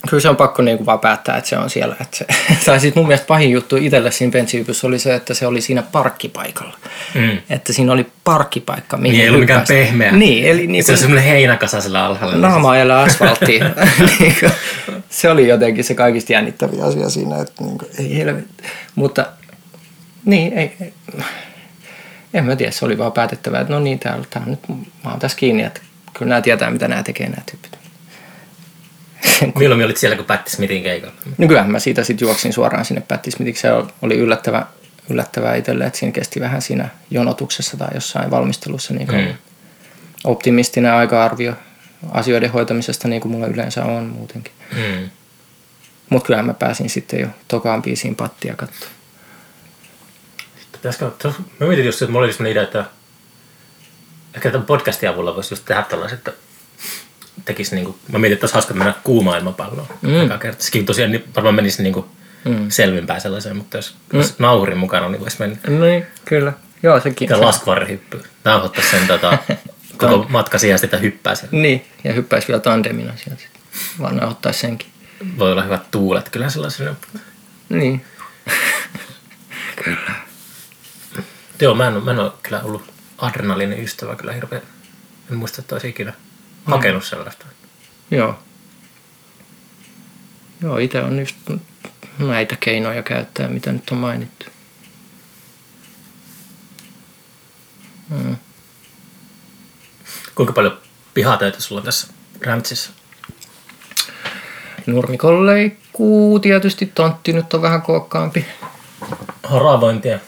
kyllä se on pakko niinku vaan päättää, että se on siellä. Että se, tai siis mun mielestä pahin juttu itselle siinä bensihypyssä oli se, että se oli siinä parkkipaikalla. Mm. Että siinä oli parkkipaikka, mihin Niin ei ollut mikään pehmeä. Niin, eli niin se on semmoinen heinäkasa sillä alhaalla. naama ajalla asfalttiin. Niin kuin, se oli jotenkin se kaikista jännittävin asia siinä, että niin kuin, ei helvetti. Mutta niin, ei, ei, en mä tiedä, se oli vaan päätettävä, että no niin, täällä, täällä nyt mä oon tässä kiinni, että kyllä nämä tietää, mitä nämä tekee nämä tyypit. Milloin olit siellä, kun Patti Smithin keikalla? No kyllähän mä siitä sitten juoksin suoraan sinne Pättismitiksi. Se oli yllättävä, yllättävää itselle, että siinä kesti vähän siinä jonotuksessa tai jossain valmistelussa niin kuin Mm. optimistinen aika-arvio asioiden hoitamisesta, niin kuin mulla yleensä on muutenkin. Mm. Mutta kyllähän mä pääsin sitten jo tokaan biisiin pattia katsoa. Pitäisikö, mä mietin just, että mulla oli sellainen idea, että ehkä tämän podcastin avulla voisi just tehdä tällaiset, että tekisi niinku, mä mietin, että olisi hauska mennä kuumaan ilmapalloon. Mm. Sekin tosiaan niin varmaan menisi niinku mm. selvinpäin sellaiseen, mutta jos, mm. jos nauhurin mukana, niin voisi mennä. No niin, kyllä. Joo, sekin. Ja laskvarrihyppy. Nauhoittaa sen tota, koko matka siihen sitten hyppää sen. Niin, ja hyppäisi vielä tandemina sieltä sitten. Vaan ottaisi senkin. Voi olla hyvät tuulet kyllä sellaisena. Niin. Joo, mä en, mä en ole kyllä ollut adrenaliinin ystävä kyllä hirveän. En muista, että olisi ikinä hakenut sellaista. Joo. Joo, itse on just näitä keinoja käyttää, mitä nyt on mainittu. Mm. Kuinka paljon pihatöitä sulla on tässä rantsissa? Nurmikon leikkuu tietysti, tontti nyt on vähän kookkaampi. Haravointia.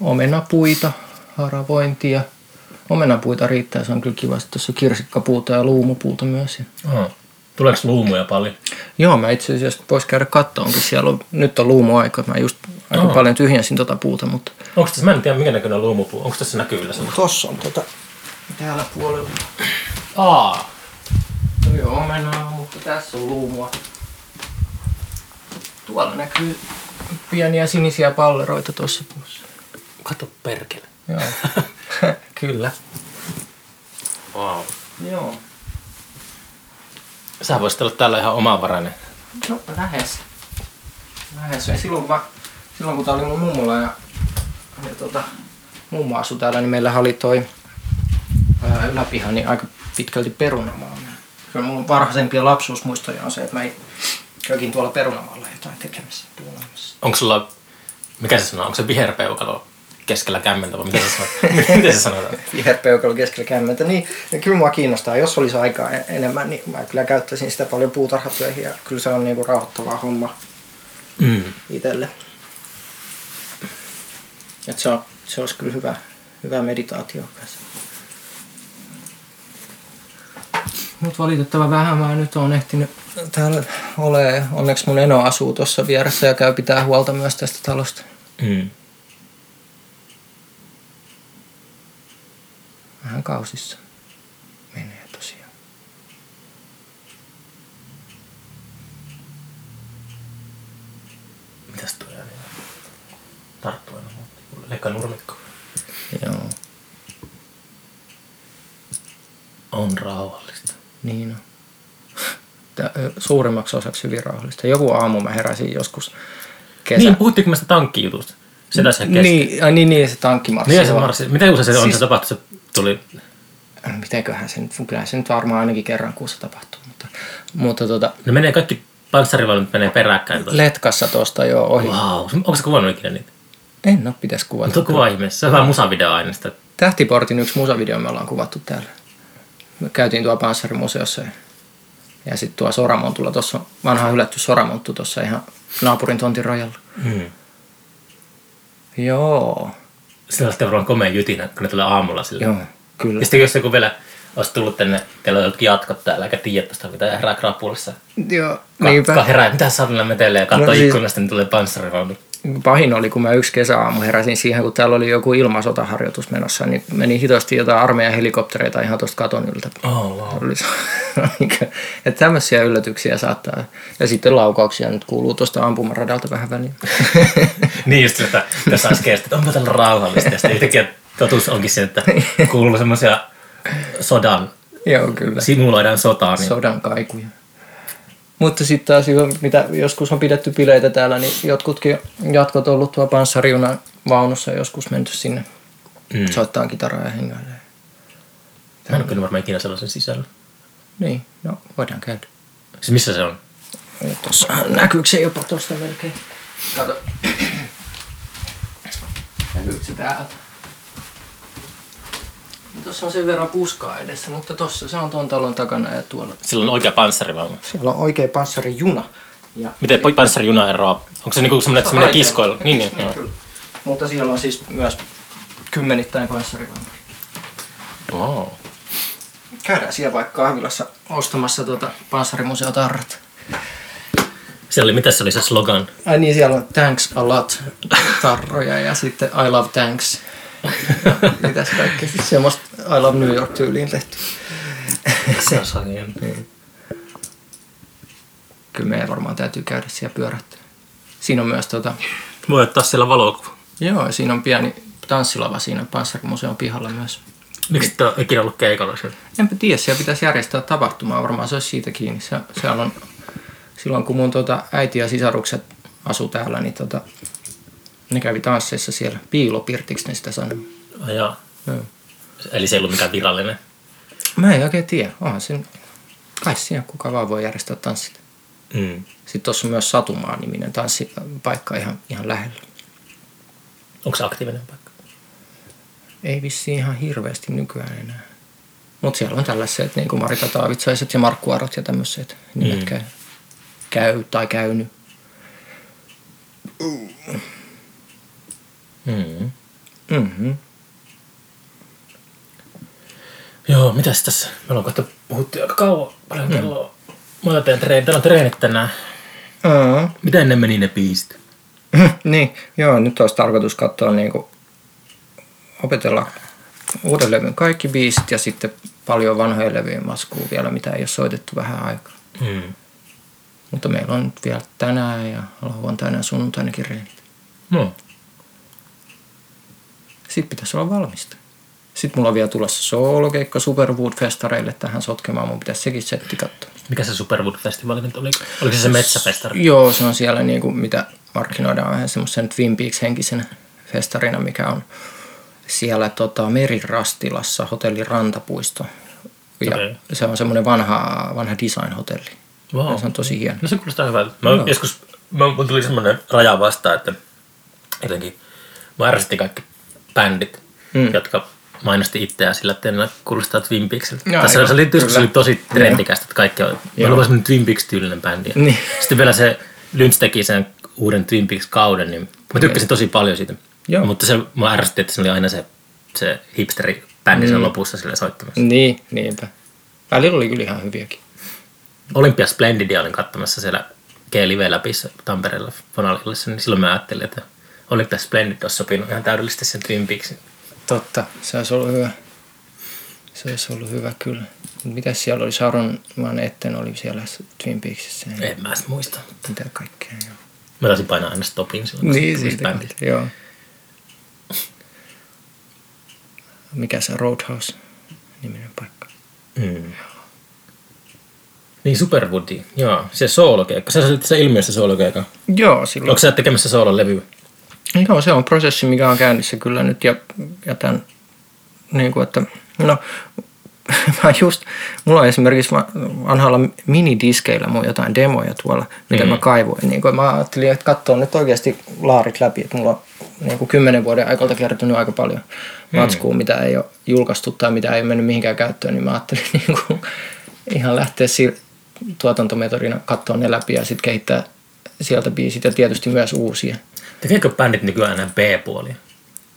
Omenapuita, haravointia. Omenapuita riittää, se on kyllä kiva. Sitten tuossa kirsikkapuuta ja luumupuuta myös. Aha. Tuleeko luumuja paljon? Joo, mä itse asiassa voisi käydä kattoonkin. Siellä on, nyt on luumuaika. Mä just aika Aa. paljon tyhjensin tota puuta, mutta... Onko tässä, mä en tiedä minkä näköinen luumupuu. Onko tässä näkyvillä se? Tossa on tota... Täällä puolella. Aa. No joo, omenaa, mutta tässä on luumua. Tuolla näkyy pieniä sinisiä palleroita tuossa puussa. Kato perkele. Joo. Kyllä. Wow. Joo. Sä voisit olla täällä ihan omavarainen. No, lähes. Lähes. Ja silloin, kun, mä, silloin kun tää oli mun mummola ja, ja tota, mummo asui täällä, niin meillä oli toi ää, yläpiha niin aika pitkälti perunamaa. Kyllä mun varhaisempia lapsuusmuistoja on se, että mä kävin tuolla perunamaalla jotain tekemässä. Onko sulla, mikä se sanoo, onko se viherpeukalo keskellä kämmentä vai miten se miten se sanotaan? viherpeukalo keskellä kämmentä. Niin, ja kyllä mua kiinnostaa. Jos olisi aikaa en- enemmän, niin mä kyllä käyttäisin sitä paljon puutarhatöihin. Ja kyllä se on niinku rauhoittava homma Mm. itselle. Et se, on, se olisi kyllä hyvä, hyvä meditaatio kanssa. Mutta valitettavan vähän mä nyt on ehtinyt täällä ole. Onneksi mun eno asuu tuossa vieressä ja käy pitää huolta myös tästä talosta. Mm. Vähän kausissa menee tosiaan. Mitäs tuo ääni on? Tarttu aina. Lekka nurmikko. Joo, On rauhallista. niin on. Suurimmaksi osaksi hyvin rauhallista. Joku aamu mä heräsin joskus kesä. Niin, puhuttiinko me sitä tankkijutusta? Se tässä kesken. niin, ai, niin, niin, se tankkimarssi. Niin, se marssi. Miten usein se on Siis- se tapahtui? Se tuli... Mitenköhän se nyt, kyllä se nyt varmaan ainakin kerran kuussa tapahtuu. Mutta, mutta tota, Ne menee kaikki panssarivaunut menee peräkkäin. tuossa. letkassa tuosta jo ohi. Wow. Onko se kuvannut ikinä niitä? En ole pitäisi kuvata. Mutta kuva ihmeessä. Se on vähän musavideo aina sitä. Tähtiportin yksi musavideo me ollaan kuvattu täällä. Me käytiin tuolla Panssarimuseossa ja, ja sitten tuo Soramontulla, tuossa vanha hylätty Soramonttu tuossa ihan naapurin tontin rajalla. Mm. Joo, Sillä on sitten varmaan komea jytinä, kun ne tulee aamulla sille. joo, kyllä. Ja sitten jos joku vielä olisi tullut tänne, teillä on jotkin jatkot täällä, eikä tiedä tästä mitä herää krapulassa. Joo, Ka- niinpä. ka- herää, mitä salilla metelee ja katsoo No siis- ikkunasta, niin tulee panssarivaunu. Pahin oli, kun mä yksi kesäaamu heräsin siihen, kun täällä oli joku ilmasotaharjoitus menossa, niin meni hitosti jotain armeijan helikoptereita ihan tuosta katon yltä. Oh, wow. Se- että tämmöisiä yllätyksiä saattaa. Ja sitten laukauksia nyt kuuluu tuosta ampumaradalta vähän väliin. niin just, että tässä äsken, että onpa täällä rauhallista. Ja sitten totuus onkin se, että kuuluu semmoisia sodan, Joo, kyllä. simuloidaan sotaa. Niin Sodan kaikuja. Mutta sitten taas, mitä joskus on pidetty bileitä täällä, niin jotkutkin jatkot on ollut tuo panssarijunan vaunussa ja joskus menty sinne mm. soittaa kitaraa ja hengailee. Mä en ole kyllä varmaan ikinä sellaisen sisällä. Niin, no voidaan käydä. Siis missä se on? Tuossa näkyykö se jopa tuosta melkein? Kato. Näkyykö se täältä? Tuossa on sen verran puskaa edessä, mutta tossa se on tuon talon takana ja tuolla. Sillä on oikea panssarivaunu. Siellä on oikea panssarijuna. Ja Miten panssarijuna eroaa? Onko se niinku semmoinen, että se menee kiskoilla? Niin, niin. Niin, kyllä. Mutta siellä on siis myös kymmenittäin panssarivaunuja. Wow. Käydään siellä vaikka kahvilassa ostamassa tuota panssarimuseotarrat. Siellä oli, mitä se oli se slogan? Ai niin, siellä on thanks a lot tarroja ja sitten I love thanks. Mitäs kaikkea? Siis semmoista I love New York tyyliin tehty. Se on saanut Kyllä meidän varmaan täytyy käydä siellä pyörähtää. Siinä on myös tota, Voi ottaa siellä valokuva. joo, siinä on pieni tanssilava siinä panssarimuseon pihalla myös. Miksi et ole ikinä ollut keikalla siellä? Enpä tiedä, siellä pitäisi järjestää tapahtumaa, varmaan se olisi siitä kiinni. Se, siellä on, silloin kun mun tota, äiti ja sisarukset asu täällä, niin tota, ne kävi tansseissa siellä. Piilopirtiksi ne sitä sanoo. Ai jaa. Joo. Eli se ei ollut mikään virallinen. Mä en oikein tiedä. Onhan sen, kai siinä kuka vaan voi järjestää tanssit. Mm. Sitten tuossa on myös Satumaa-niminen tanssipaikka ihan, ihan lähellä. Onko se aktiivinen paikka? Ei vissiin ihan hirveästi nykyään enää. Mutta siellä on tällaiset niin kuin Marita Taavitsaiset ja Markku Arot ja tämmöiset nimet Mm. käy, käy tai käynyt. Mm. Mm-hmm. Joo, mitäs tässä? Me ollaan kohta puhuttu aika kauan. Paljon kelloa. Mä teen treenit. Täällä on treenit tänään. Aa. Miten ne meni ne biisit? niin, joo, nyt olisi tarkoitus katsoa niin kuin, opetella uuden levyn kaikki biisit ja sitten paljon vanhoja levyjä maskuu vielä, mitä ei ole soitettu vähän aikaa. Mm. Mutta meillä on nyt vielä tänään ja lauantaina ja sunnuntainakin reenit. No. Sitten pitäisi olla valmista. Sitten mulla on vielä tulossa soolokeikka Superwood-festareille tähän sotkemaan. Mun pitäisi sekin setti katsoa. Mikä se Superwood-festivaali nyt oli? Oliko se se metsäfestari? Joo, se on siellä niin kuin, mitä markkinoidaan vähän semmoisen Twin Peaks-henkisenä festarina, mikä on siellä tota, Merirastilassa, hotelli Rantapuisto. Ja Okei. se on semmoinen vanha, vanha design-hotelli. Wow. Ja se on tosi hieno. No se kuulostaa hyvältä. Mä Joo. joskus, mä, mun tuli semmoinen raja vastaan, että jotenkin mä kaikki bändit, mm. jotka mainosti itseään sillä, että ne kuulostaa Twin Peaksilta. Joo, Tässä aivan, se oli, joskus oli tosi trendikästä, että kaikki on, Joo. mä semmoinen Twin Peaks-tyylinen bändi. Niin. Sitten vielä se Lynch teki sen uuden Twin Peaks-kauden, niin mä tykkäsin tosi paljon siitä. Joo. Mutta se, mä ärsytti, että se oli aina se, se hipsteri bändi mm. lopussa sille soittamassa. Niin, niinpä. Välillä oli kyllä ihan hyviäkin. Olympia Splendidia olin katsomassa siellä G-Live läpissä Tampereella Fonalillassa, niin silloin mä ajattelin, että Olympia Splendid olisi sopinut ihan täydellisesti sen Twin Peaksin. Totta, se olisi ollut hyvä. Se olisi ollut hyvä kyllä. Mitäs siellä oli? Saron vaan etten oli siellä Twin Peaksissa. En mä edes muista. Mitä kaikkea. Joo. Mä taisin painaa aina stopin silloin. Niin, siitä kohta, joo. Mikä se Roadhouse niminen paikka? Mm. Niin Superwoodi, joo. Se soolokeikka. Sä olit se ilmiössä soolokeikka. Joo, silloin. Onko sä tekemässä soolon levyä? Joo, se on prosessi, mikä on käynnissä kyllä nyt ja, ja tämän, niin kuin, että no, mä just, mulla on esimerkiksi va- vanhalla minidiskeillä mun jotain demoja tuolla, mitä Mm. mä kaivoin. Niin kuin, mä ajattelin, että katsoo nyt oikeasti laarit läpi, että mulla on niin kuin kymmenen vuoden aikalta kertynyt aika paljon matskua, mitä ei ole julkaistu tai mitä ei ole mennyt mihinkään käyttöön, niin mä ajattelin niin kuin, ihan lähteä si- tuotantometodina katsoa ne läpi ja sitten kehittää sieltä biisit ja tietysti myös uusia. Tekeekö bändit nykyään enää B-puolia?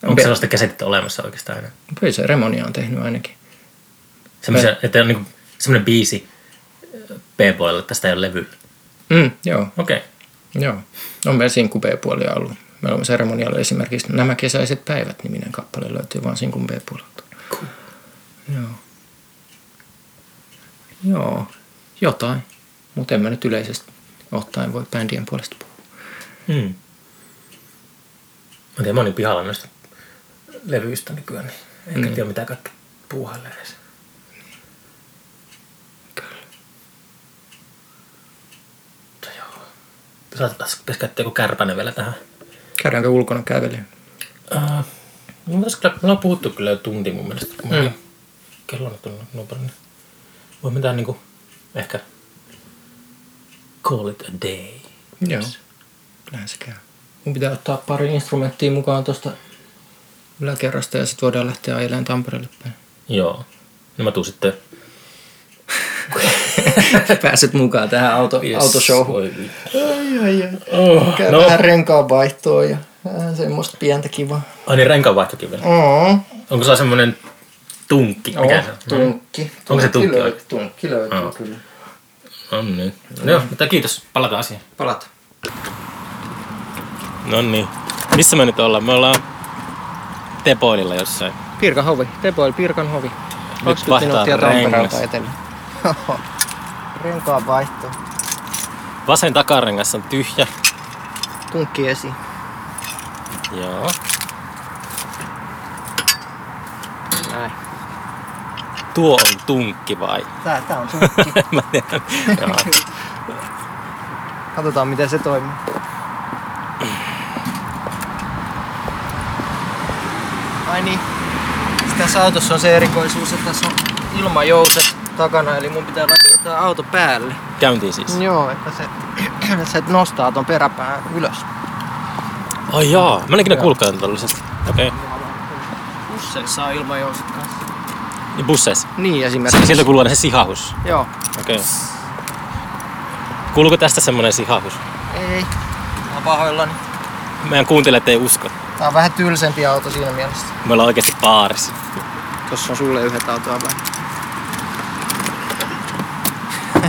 Onko B- sellaista käsitettä olemassa oikeastaan enää? Kyllä se Remonia on tehnyt ainakin. Semmoisia, että on niinku semmoinen biisi B-puolella, että tästä ei ole levy. Mm, joo, Okei. Okay. joo. On meillä sinkku B-puolia ollut. Meillä on seremonialla esimerkiksi Nämä kesäiset päivät niminen kappale löytyy vaan sinkun B-puolelta. Cool. Joo. Joo, jotain. Mutta en mä nyt yleisesti ottaen voi bändien puolesta puhua. Hmm. Mä tiedän, mä oon niin pihalla noista levyistä nykyään, niin enkä Mm. tiedä mitä kaikki puuhailee edes. Kyllä. Mutta joo. Saatais pitäisi käyttää joku kärpänen vielä tähän. Käydäänkö ulkona kävelemään? Uh, no, kyllä, me ollaan puhuttu kyllä jo tunti mun mielestä. Kun Mm. Kello on tullut nopeasti. Niin voimme tää niinku ehkä call it a day. Joo. Kyllähän se käy. Mun pitää ottaa pari instrumenttia mukaan tuosta yläkerrasta ja sitten voidaan lähteä ajelemaan Tampereelle päin. Joo. No mä tuun sitten... Pääset mukaan tähän auto, yes. autoshowhun. Ai, ai, ai. Oh, Käy no. vähän renkaan vaihtoa ja vähän semmoista pientä kivaa. Ai niin, renkaanvaihtokin vielä. Oo. Onko se semmonen tunkki? Mikä se on? tunkki. Onko se tunkki? Löytyy, tunkki löytyy Joo. kyllä. No niin. No joo, mutta kiitos. Palataan asiaan. Palata. No niin. Missä me nyt ollaan? Me ollaan Tepoililla jossain. Pirkan hovi. Tepoil Pirkan hovi. 20 vaihtaa minuuttia. Tampereelta etelä. Renkaan vaihto. Vasen takarengas on tyhjä. Tunkki esiin. Joo. Näin. Tuo on tunkki vai? Tää, tää on tunkki. Mä tiedän. Katsotaan miten se toimii. Ai niin. Tässä autossa on se erikoisuus, että tässä on ilmajouset takana, eli mun pitää laittaa tää auto päälle. Käyntiin siis. Joo, että se, se nostaa ton peräpään ylös. Ai jaa, mä en ikinä kuullutkaan tällaisesta. Okei. Okay. Busseissa on ilmajouset kanssa. Niin busseissa. Niin esimerkiksi. Sieltä kuuluu aina se sihahus. Joo. Okei. Okay. Kuuluuko tästä semmonen sihahus? Ei. Mä pahoillani. Meidän kuuntelijat ei usko. Tää on vähän tylsempi auto siinä mielessä. Me ollaan oikeasti baarissa. Tossa on sulle yhdet autoa vähän.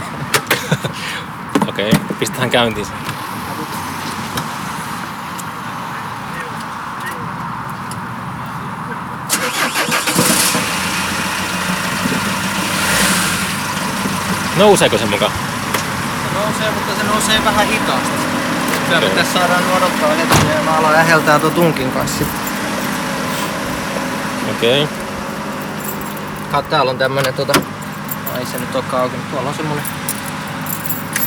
Okei, okay. pistetään käyntiin se. Nouseeko se mukaan? Se nousee, mutta se nousee vähän hitaasti. Okay. tässä saadaan odottaa hetki ja mä alan läheltää tuon tunkin kanssa. Okei. Okay. Kat, täällä on tämmönen tota... Ai se nyt olekaan auki, mutta tuolla on semmonen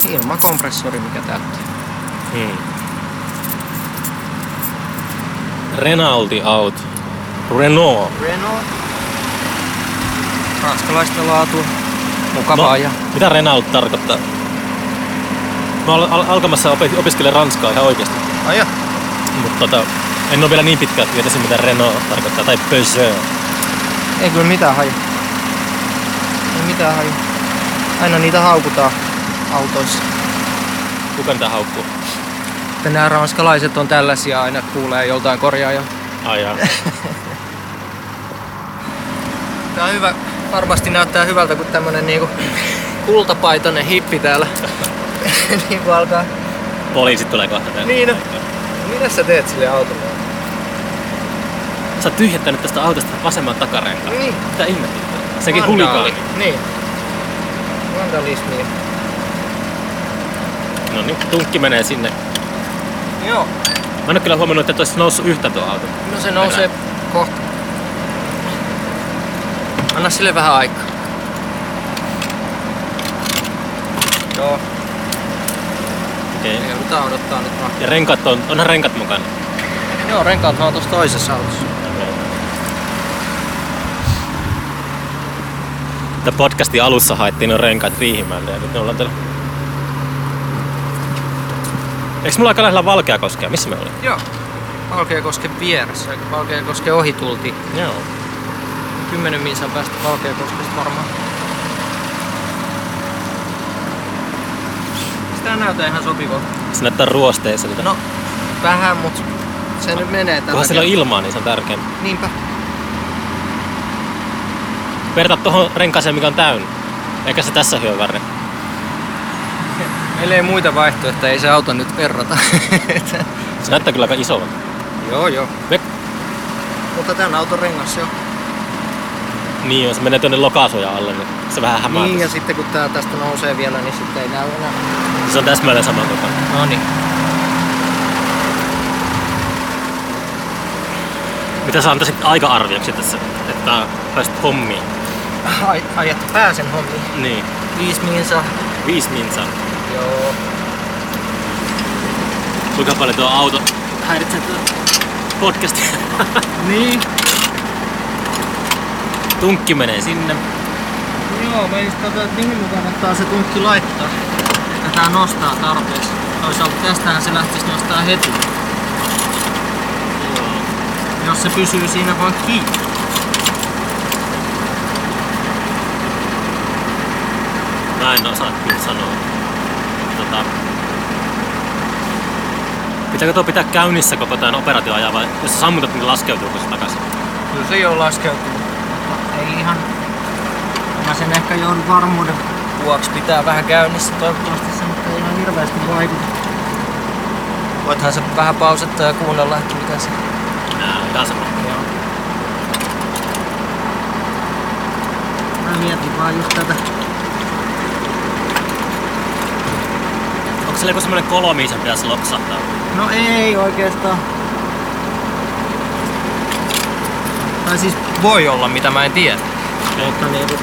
ilmakompressori, mikä täyttää. Hmm. Renaulti Out. Renault. Renault. Ranskalaista laatua. Mukavaa ja... mitä Renault tarkoittaa? Mä olen al- alkamassa opi- opiskella ranskaa ihan oikeasti. Ai ja. Mutta tota, en ole vielä niin pitkä, että tietäisin mitä Renault tarkoittaa. Tai Peugeot. Ei kyllä mitään haju. Ei mitään haju. Aina niitä haukutaan autoissa. Kuka niitä haukkuu? Että nämä ranskalaiset on tällaisia aina kuulee joltain korjaaja. Ai jaa. Tää on hyvä. Varmasti näyttää hyvältä, kun tämmönen niinku kultapaitoinen hippi täällä niinku alkaa. Poliisit tulee kohta tänne. Niin no. Mitä sä teet sille autolle? Sä oot tyhjentänyt tästä autosta vasemman takarenkaan. Niin. Mitä ihmettä? Sekin hulikaani. Niin. Vandalismi. No niin, tunkki menee sinne. Joo. Mä en ole kyllä huomannut, että olisi noussut yhtä tuo auto. No se nousee kohta. Anna sille vähän aikaa. Joo. Okei. Okay. Joudutaan odottaa nyt vaan. Ja renkaat on, onhan renkat mukana. Joo, renkaat on tuossa toisessa autossa. Tätä podcastin alussa haettiin on renkaat Riihimäelle ja nyt ne ollaan täällä. Eikö mulla aika lähellä Valkeakoskea? Missä me oli? Joo. Valkeakosken vieressä. Valkeakosken ohi tultiin. Joo. 10 minsan päästä Valkeakoskesta varmaan. Sitä näyttää ihan sopivalta. Se näyttää ruosteiselta. No, vähän, mutta se nyt menee tällä Kunhan siellä on ilmaa, niin se on tärkeää. Niinpä. Verta tuohon renkaaseen, mikä on täynnä. Eikä se tässä hyö väri. Meillä ei muita vaihtoehtoja, ei se auto nyt verrata. Se näyttää kyllä aika isolta. joo, joo. Me... Mutta tämän auton rengas jo. Niin, jos menee tuonne lokaasuja alle, niin se vähän hämää. Niin, ja sitten kun tää tästä nousee vielä, niin sitten ei näy enää. Se on täsmälleen sama tota. No niin. Mitä sä antaisit aika-arvioksi tässä, että pääsit hommiin? Ai, ai että pääsen hommiin. Niin. Viisi minsa. Viisi minsaa. Joo. Kuinka paljon tuo auto häiritsee podcastia? Niin. Tunkki menee sinne. Joo, mä just tota, että mihin mun kannattaa se tunkki laittaa. Että tää nostaa tarpeeksi. Toisaalta tästähän se lähtisi nostaa heti. Jos se pysyy siinä vaan kiinni. Mä en osaa kyllä sanoa. Tota, pitääkö tuo pitää käynnissä koko tämän operaatioajan vai jos sä sammutat, niin laskeutuuko se takaisin? Kyllä se jo laskeutuu. Ei ihan... Mä sen ehkä joudun varmuuden vuoksi pitää vähän käynnissä. Toivottavasti se nyt ei ihan hirveästi vaikuta. Voithan se vähän pausettaa ja kuunnella, että mitä se... Ihan sama. Joo. Mä mietin vaan just tätä. Onko siellä joku semmonen kolo, mihin sen pitäisi loksahtaa? No ei oikeastaan. Tai siis voi olla, mitä mä en tiedä. Mutta niinku,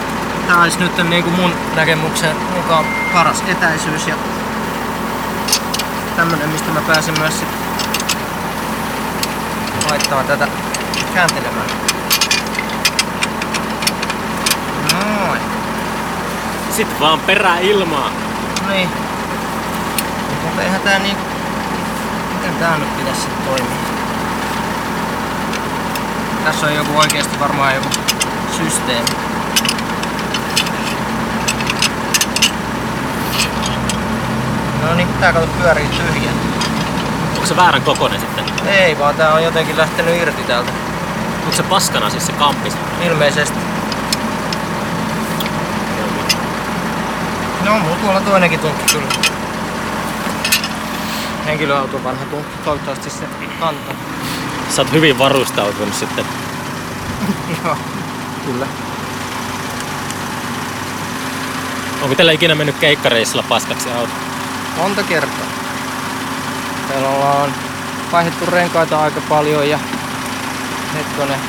tää olisi nyt niinku mun näkemyksen mukaan paras etäisyys ja tämmönen, mistä mä pääsen myös sit laittamaan tätä kääntelemään. Noin. Sitten vaan perää ilmaa. Niin. Mutta eihän tää niin... Miten tää nyt pitäisi sitten toimia? Tässä on joku oikeesti varmaan joku systeemi. No niin, tää kato pyörii tyhjä. Onko se väärän kokoinen sitten? Ei vaan tää on jotenkin lähtenyt irti täältä. Onko se paskana siis se kampis? Ilmeisesti. No, mulla tuolla toinenkin tunkki kyllä. Henkilöauto vanha tunkki, toivottavasti se kantaa. Sä oot hyvin varustautunut sitten. Joo, kyllä. Onko teillä ikinä mennyt keikkareissilla paskaksi auto? Monta kertaa. Meillä ollaan vaihdettu renkaita aika paljon ja hetkonen.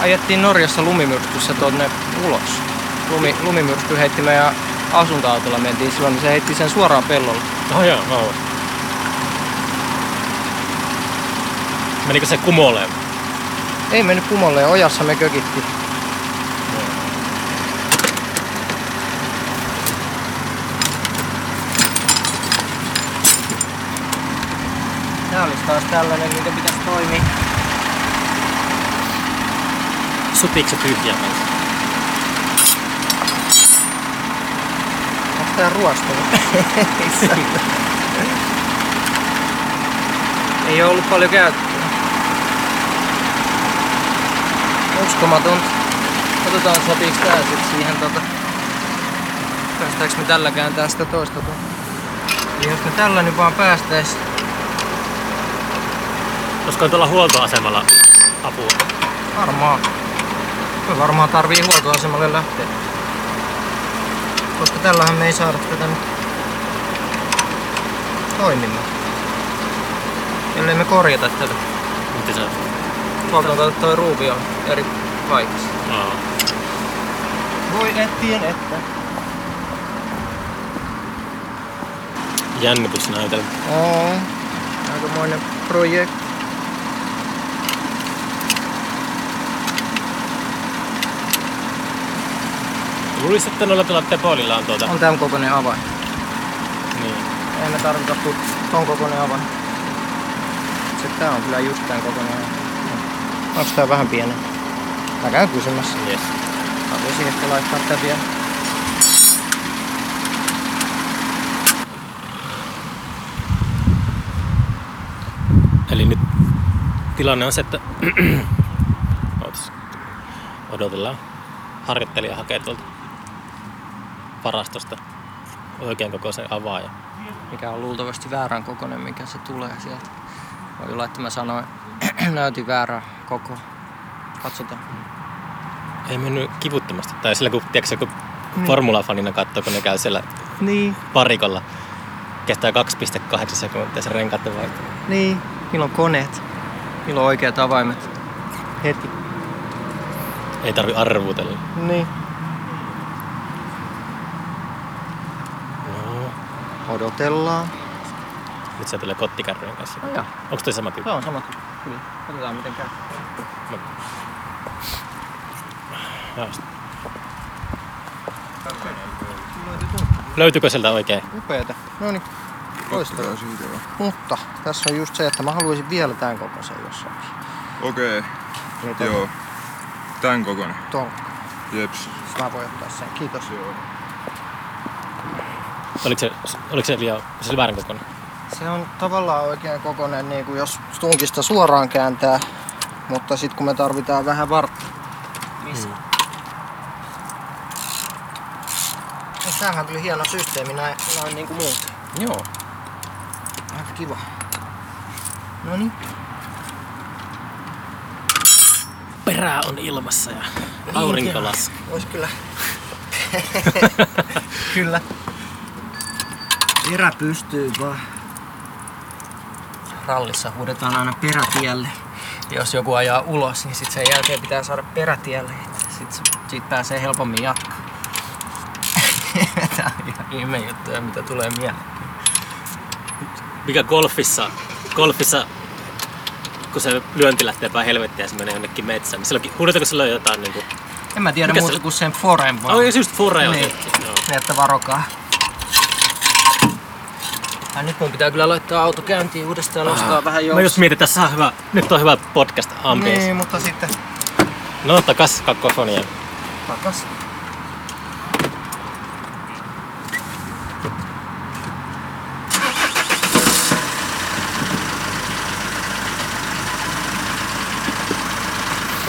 Ajettiin Norjassa lumimyrskyssä tonne ulos. Lumi, lumimyrsky heitti meidän asuntoautolla mentiin silloin, niin se heitti sen suoraan pellolle. Oh joo, no. Menikö se kumoleen? Ei mennyt kumolle ja ojassa me kökittiin. Tää olisi taas tällainen, mikä pitäisi toimia. Sutiiko se tyhjää kanssa? Onks tää ruostunut? Ei oo ollut paljon käyttöä. Uskomatonta. Katsotaan sopiiks tää sit siihen tota... Päästäänkö me tällä kääntää sitä toista tuon? Eli jos me tällä nyt vaan päästäis... Olisiko tuolla huoltoasemalla apua? Varmaan. Me varmaan tarvii huoltoasemalle lähteä. Koska tällähän me ei saada tätä nyt toimimaan. Ellei me korjata tätä. Miten on? Tuolta on toi ruuvi on eri paikassa. Aa. Voi ettien että. Jännitysnäytelmä. Oo. Aikamoinen projekti. Luulisin, että noilla tuolla Tepolilla on tuota... On tämän kokoinen avain. Niin. Ei me tarvita tu- ton kokoinen avain. Se tää on kyllä just tän kokoinen avain. Onks tää vähän pieni? Mä käyn kysymässä. Yes. Mä voisin ehkä laittaa tää vielä. Eli nyt tilanne on se, että... Ootas. Odotellaan. harjoittelija hakee tuolta varastosta oikean kokoisen avaajan. Mikä on luultavasti väärän kokoinen, mikä se tulee sieltä. Voi olla, että mä sanoin, näytin väärää koko. Katsotaan. Ei mennyt kivuttomasti. Tai sillä kun, tiedätkö, kun Niin. formulafanina katsoo, kun ne käy siellä Niin. parikolla. Kestää 2,8 sekuntia se renkaat vaihtuu. Niin. Niillä on koneet. Niillä on oikeat avaimet. Heti. Ei tarvi arvutella. Niin. No. Odotellaan. Nyt se tulee kottikärryjen kanssa. No joo. Onko toi sama tyyppi? On sama. Kyllä. Katsotaan miten käy. Joo. Löytyykö sieltä oikein? Upeeta. No niin. Loistavaa. Mutta tässä on just se, että mä haluaisin vielä tämän kokoisen jossain. Okei, ton- joo. Tän kokoinen. Ton. Jeps. Mä voin ottaa sen. Kiitos. Joo. Oliko se, oliko se liian se oli väärän kokoinen? Se on tavallaan oikein kokoinen, niin kuin jos tunkista suoraan kääntää, mutta sitten kun me tarvitaan vähän vartta lisää. Hmm. Tämähän on kyllä hieno systeemi näin, noin niin kuin muuten. Joo. Aika kiva. No niin. Perä on ilmassa ja aurinko laskee. Vois kyllä. kyllä. Perä pystyy vaan. Rallissa huudetaan aina perätielle. Jos joku ajaa ulos, niin sit sen jälkeen pitää saada perätielle. Sit se- siitä pääsee helpommin jatkaa. Tää on ihan ihme juttuja, mitä tulee mieleen. Mikä golfissa, golfissa kun se lyönti lähtee päin helvettiä ja se menee jonnekin metsään, niin silloin, huudatako silloin jotain niinku... En mä tiedä Mikä muuta se- kuin sen foren vaan. Oh, just fore on Niin. Joo. Niin, että varokaa. Ja nyt mun pitää kyllä laittaa auto käyntiin uudestaan ja nostaa vähän Mä joustoa. just mietin, tässä on hyvä, nyt on hyvä podcast ambience. Niin, mutta sitten No takas kakkofonia. takas.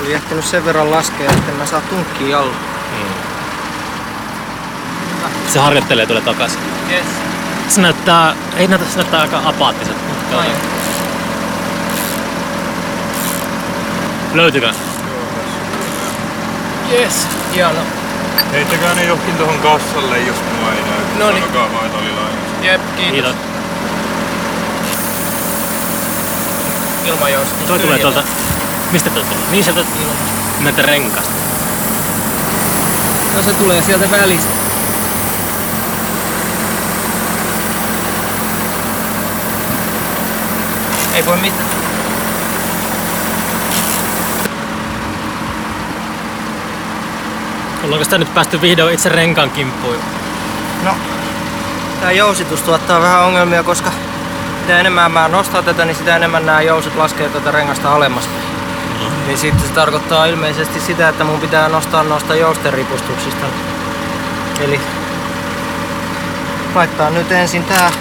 Oli ehtinyt sen verran laskea, että mä saa tunkkia alla. Se harjoittelee tulee takas. Yes. Se näyttää, ei näytä, se näyttää aika apaattiselta. Mutta. Löytyykö? Yes. Hieno. Heittäkää ne johonkin tohon kassalle, jos mua ei näy. Noniin. Sanokaa vaan, että oli lainassa. Jep, kiitos. Kiitos. Ilmajousta. Toi tulee tuolta, mistä toi tulee? Niin sieltä näitä renkaasta. No se tulee sieltä välistä. Ei voi mitään. Ollaanko sitä nyt päästy vihdoin itse renkaan kimppuun? No, tää jousitus tuottaa vähän ongelmia, koska mitä enemmän mä nostan tätä, niin sitä enemmän nämä jouset laskee tätä rengasta alemmas. Niin sitten se tarkoittaa ilmeisesti sitä, että mun pitää nostaa noista jousten ripustuksista. Eli laittaa nyt ensin tää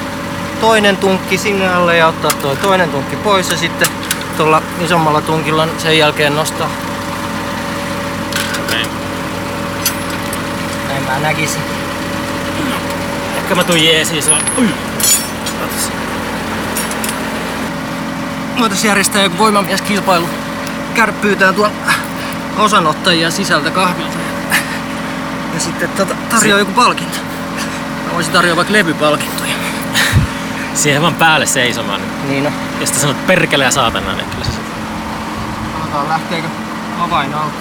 toinen tunkki sinne alle ja ottaa tuo toinen tunkki pois ja sitten tuolla isommalla tunkilla sen jälkeen nostaa. Okei. Näin mä näkisin. Ehkä mä tuun jeesiin sillä. Voitaisiin järjestää joku voimamieskilpailu. Käydä pyytää tuon osanottajia sisältä kahvilta. Ja sitten tota, tarjoaa joku palkinto. Mä voisin tarjoa vaikka levypalkintoja. Siihen vaan päälle seisomaan. Niin no. Ja sitten sanot perkele ja saatana, niin kyllä se Katsotaan lähteekö avain auki.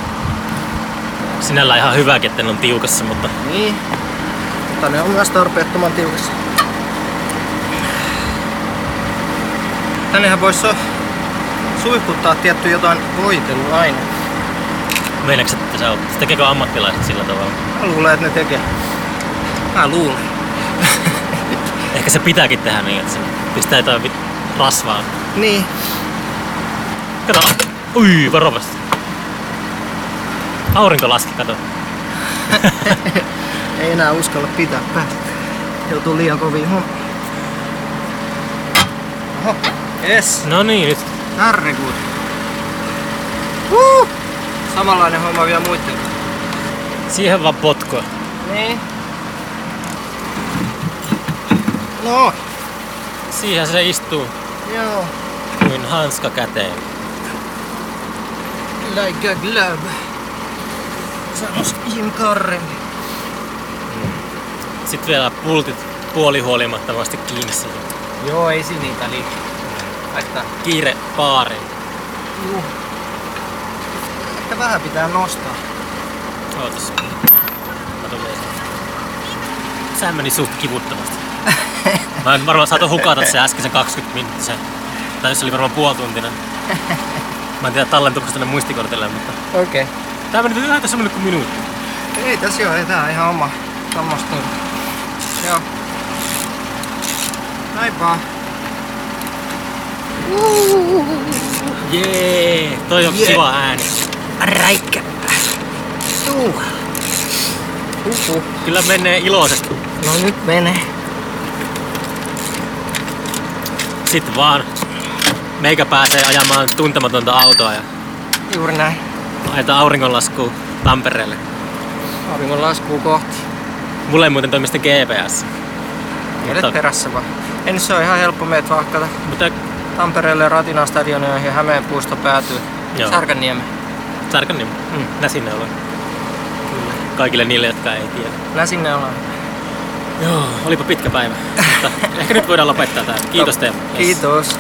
sinällä ihan hyväkin, että ne on tiukassa, mutta Niin. Mutta ne on myös tarpeettoman tiukassa. Tännehän voisi so- suihkuttaa tietty jotain voiteluaine. meinaatko että se on? Se tekeekö ammattilaiset sillä tavalla? Mä luulen, että ne tekee. Mä luulen. Ehkä se pitääkin tehdä niin, että se pistää jotain rasvaa. Niin. Kato. Ui, varovasti. Aurinko laski, kato. Ei enää uskalla pitää päätä. Joutuu liian koviin hommiin. Yes. No niin, nyt. Herregud. Woo! Samanlainen homma vielä muiden. kanssa. Siihen vaan potkua. Niin. No, Siihen se istuu joo. kuin hanska käteen. Like a glove. Sanos Jim Carrey. Sitten vielä pultit puolihuolimattomasti kiinni siihen. Joo, ei siinä niitä liikaa. Laittaa. Kiire baariin. Juu. Ehkä vähän pitää nostaa. Ootas. Kato. Sehän meni suht kivuttomasti. Mä en varmaan saatu hukata se äskeisen 20 minuuttia. Tai se oli varmaan puolituntinen. Mä en tiedä tallentuuko tänne muistikortille, mutta... Okei. Okay. Tää meni vähän tässä semmonen kuin minuutti. Ei tässä ole, ei tää on ihan oma sammastunut. Joo. Näin vaan. Jee, toi on Jee. kiva ääni. Räikkä. Tuu. Huhu. Kyllä menee iloisesti. No nyt menee. Sitten vaan meikä pääsee ajamaan tuntematonta autoa ja Juuri näin. ajetaan auringonlaskuun Tampereelle. Auringon laskuu kohti. Mulle ei muuten toimi sitten GPS. Tiedät Mutta- perässä vaan. En se on ihan helppo meet vahkata. Mutta Tampereelle Ratinan stadionille ja Hämeen puisto päätyy. Joo. Särkänniemi. Särkänniemi. Mm. Näsinneula. Kaikille niille, jotka ei tiedä. Läsinne ollaan. Joo, olipa pitkä päivä. Mutta ehkä nyt voidaan lopettaa tämä. Kiitos teille. Kiitos.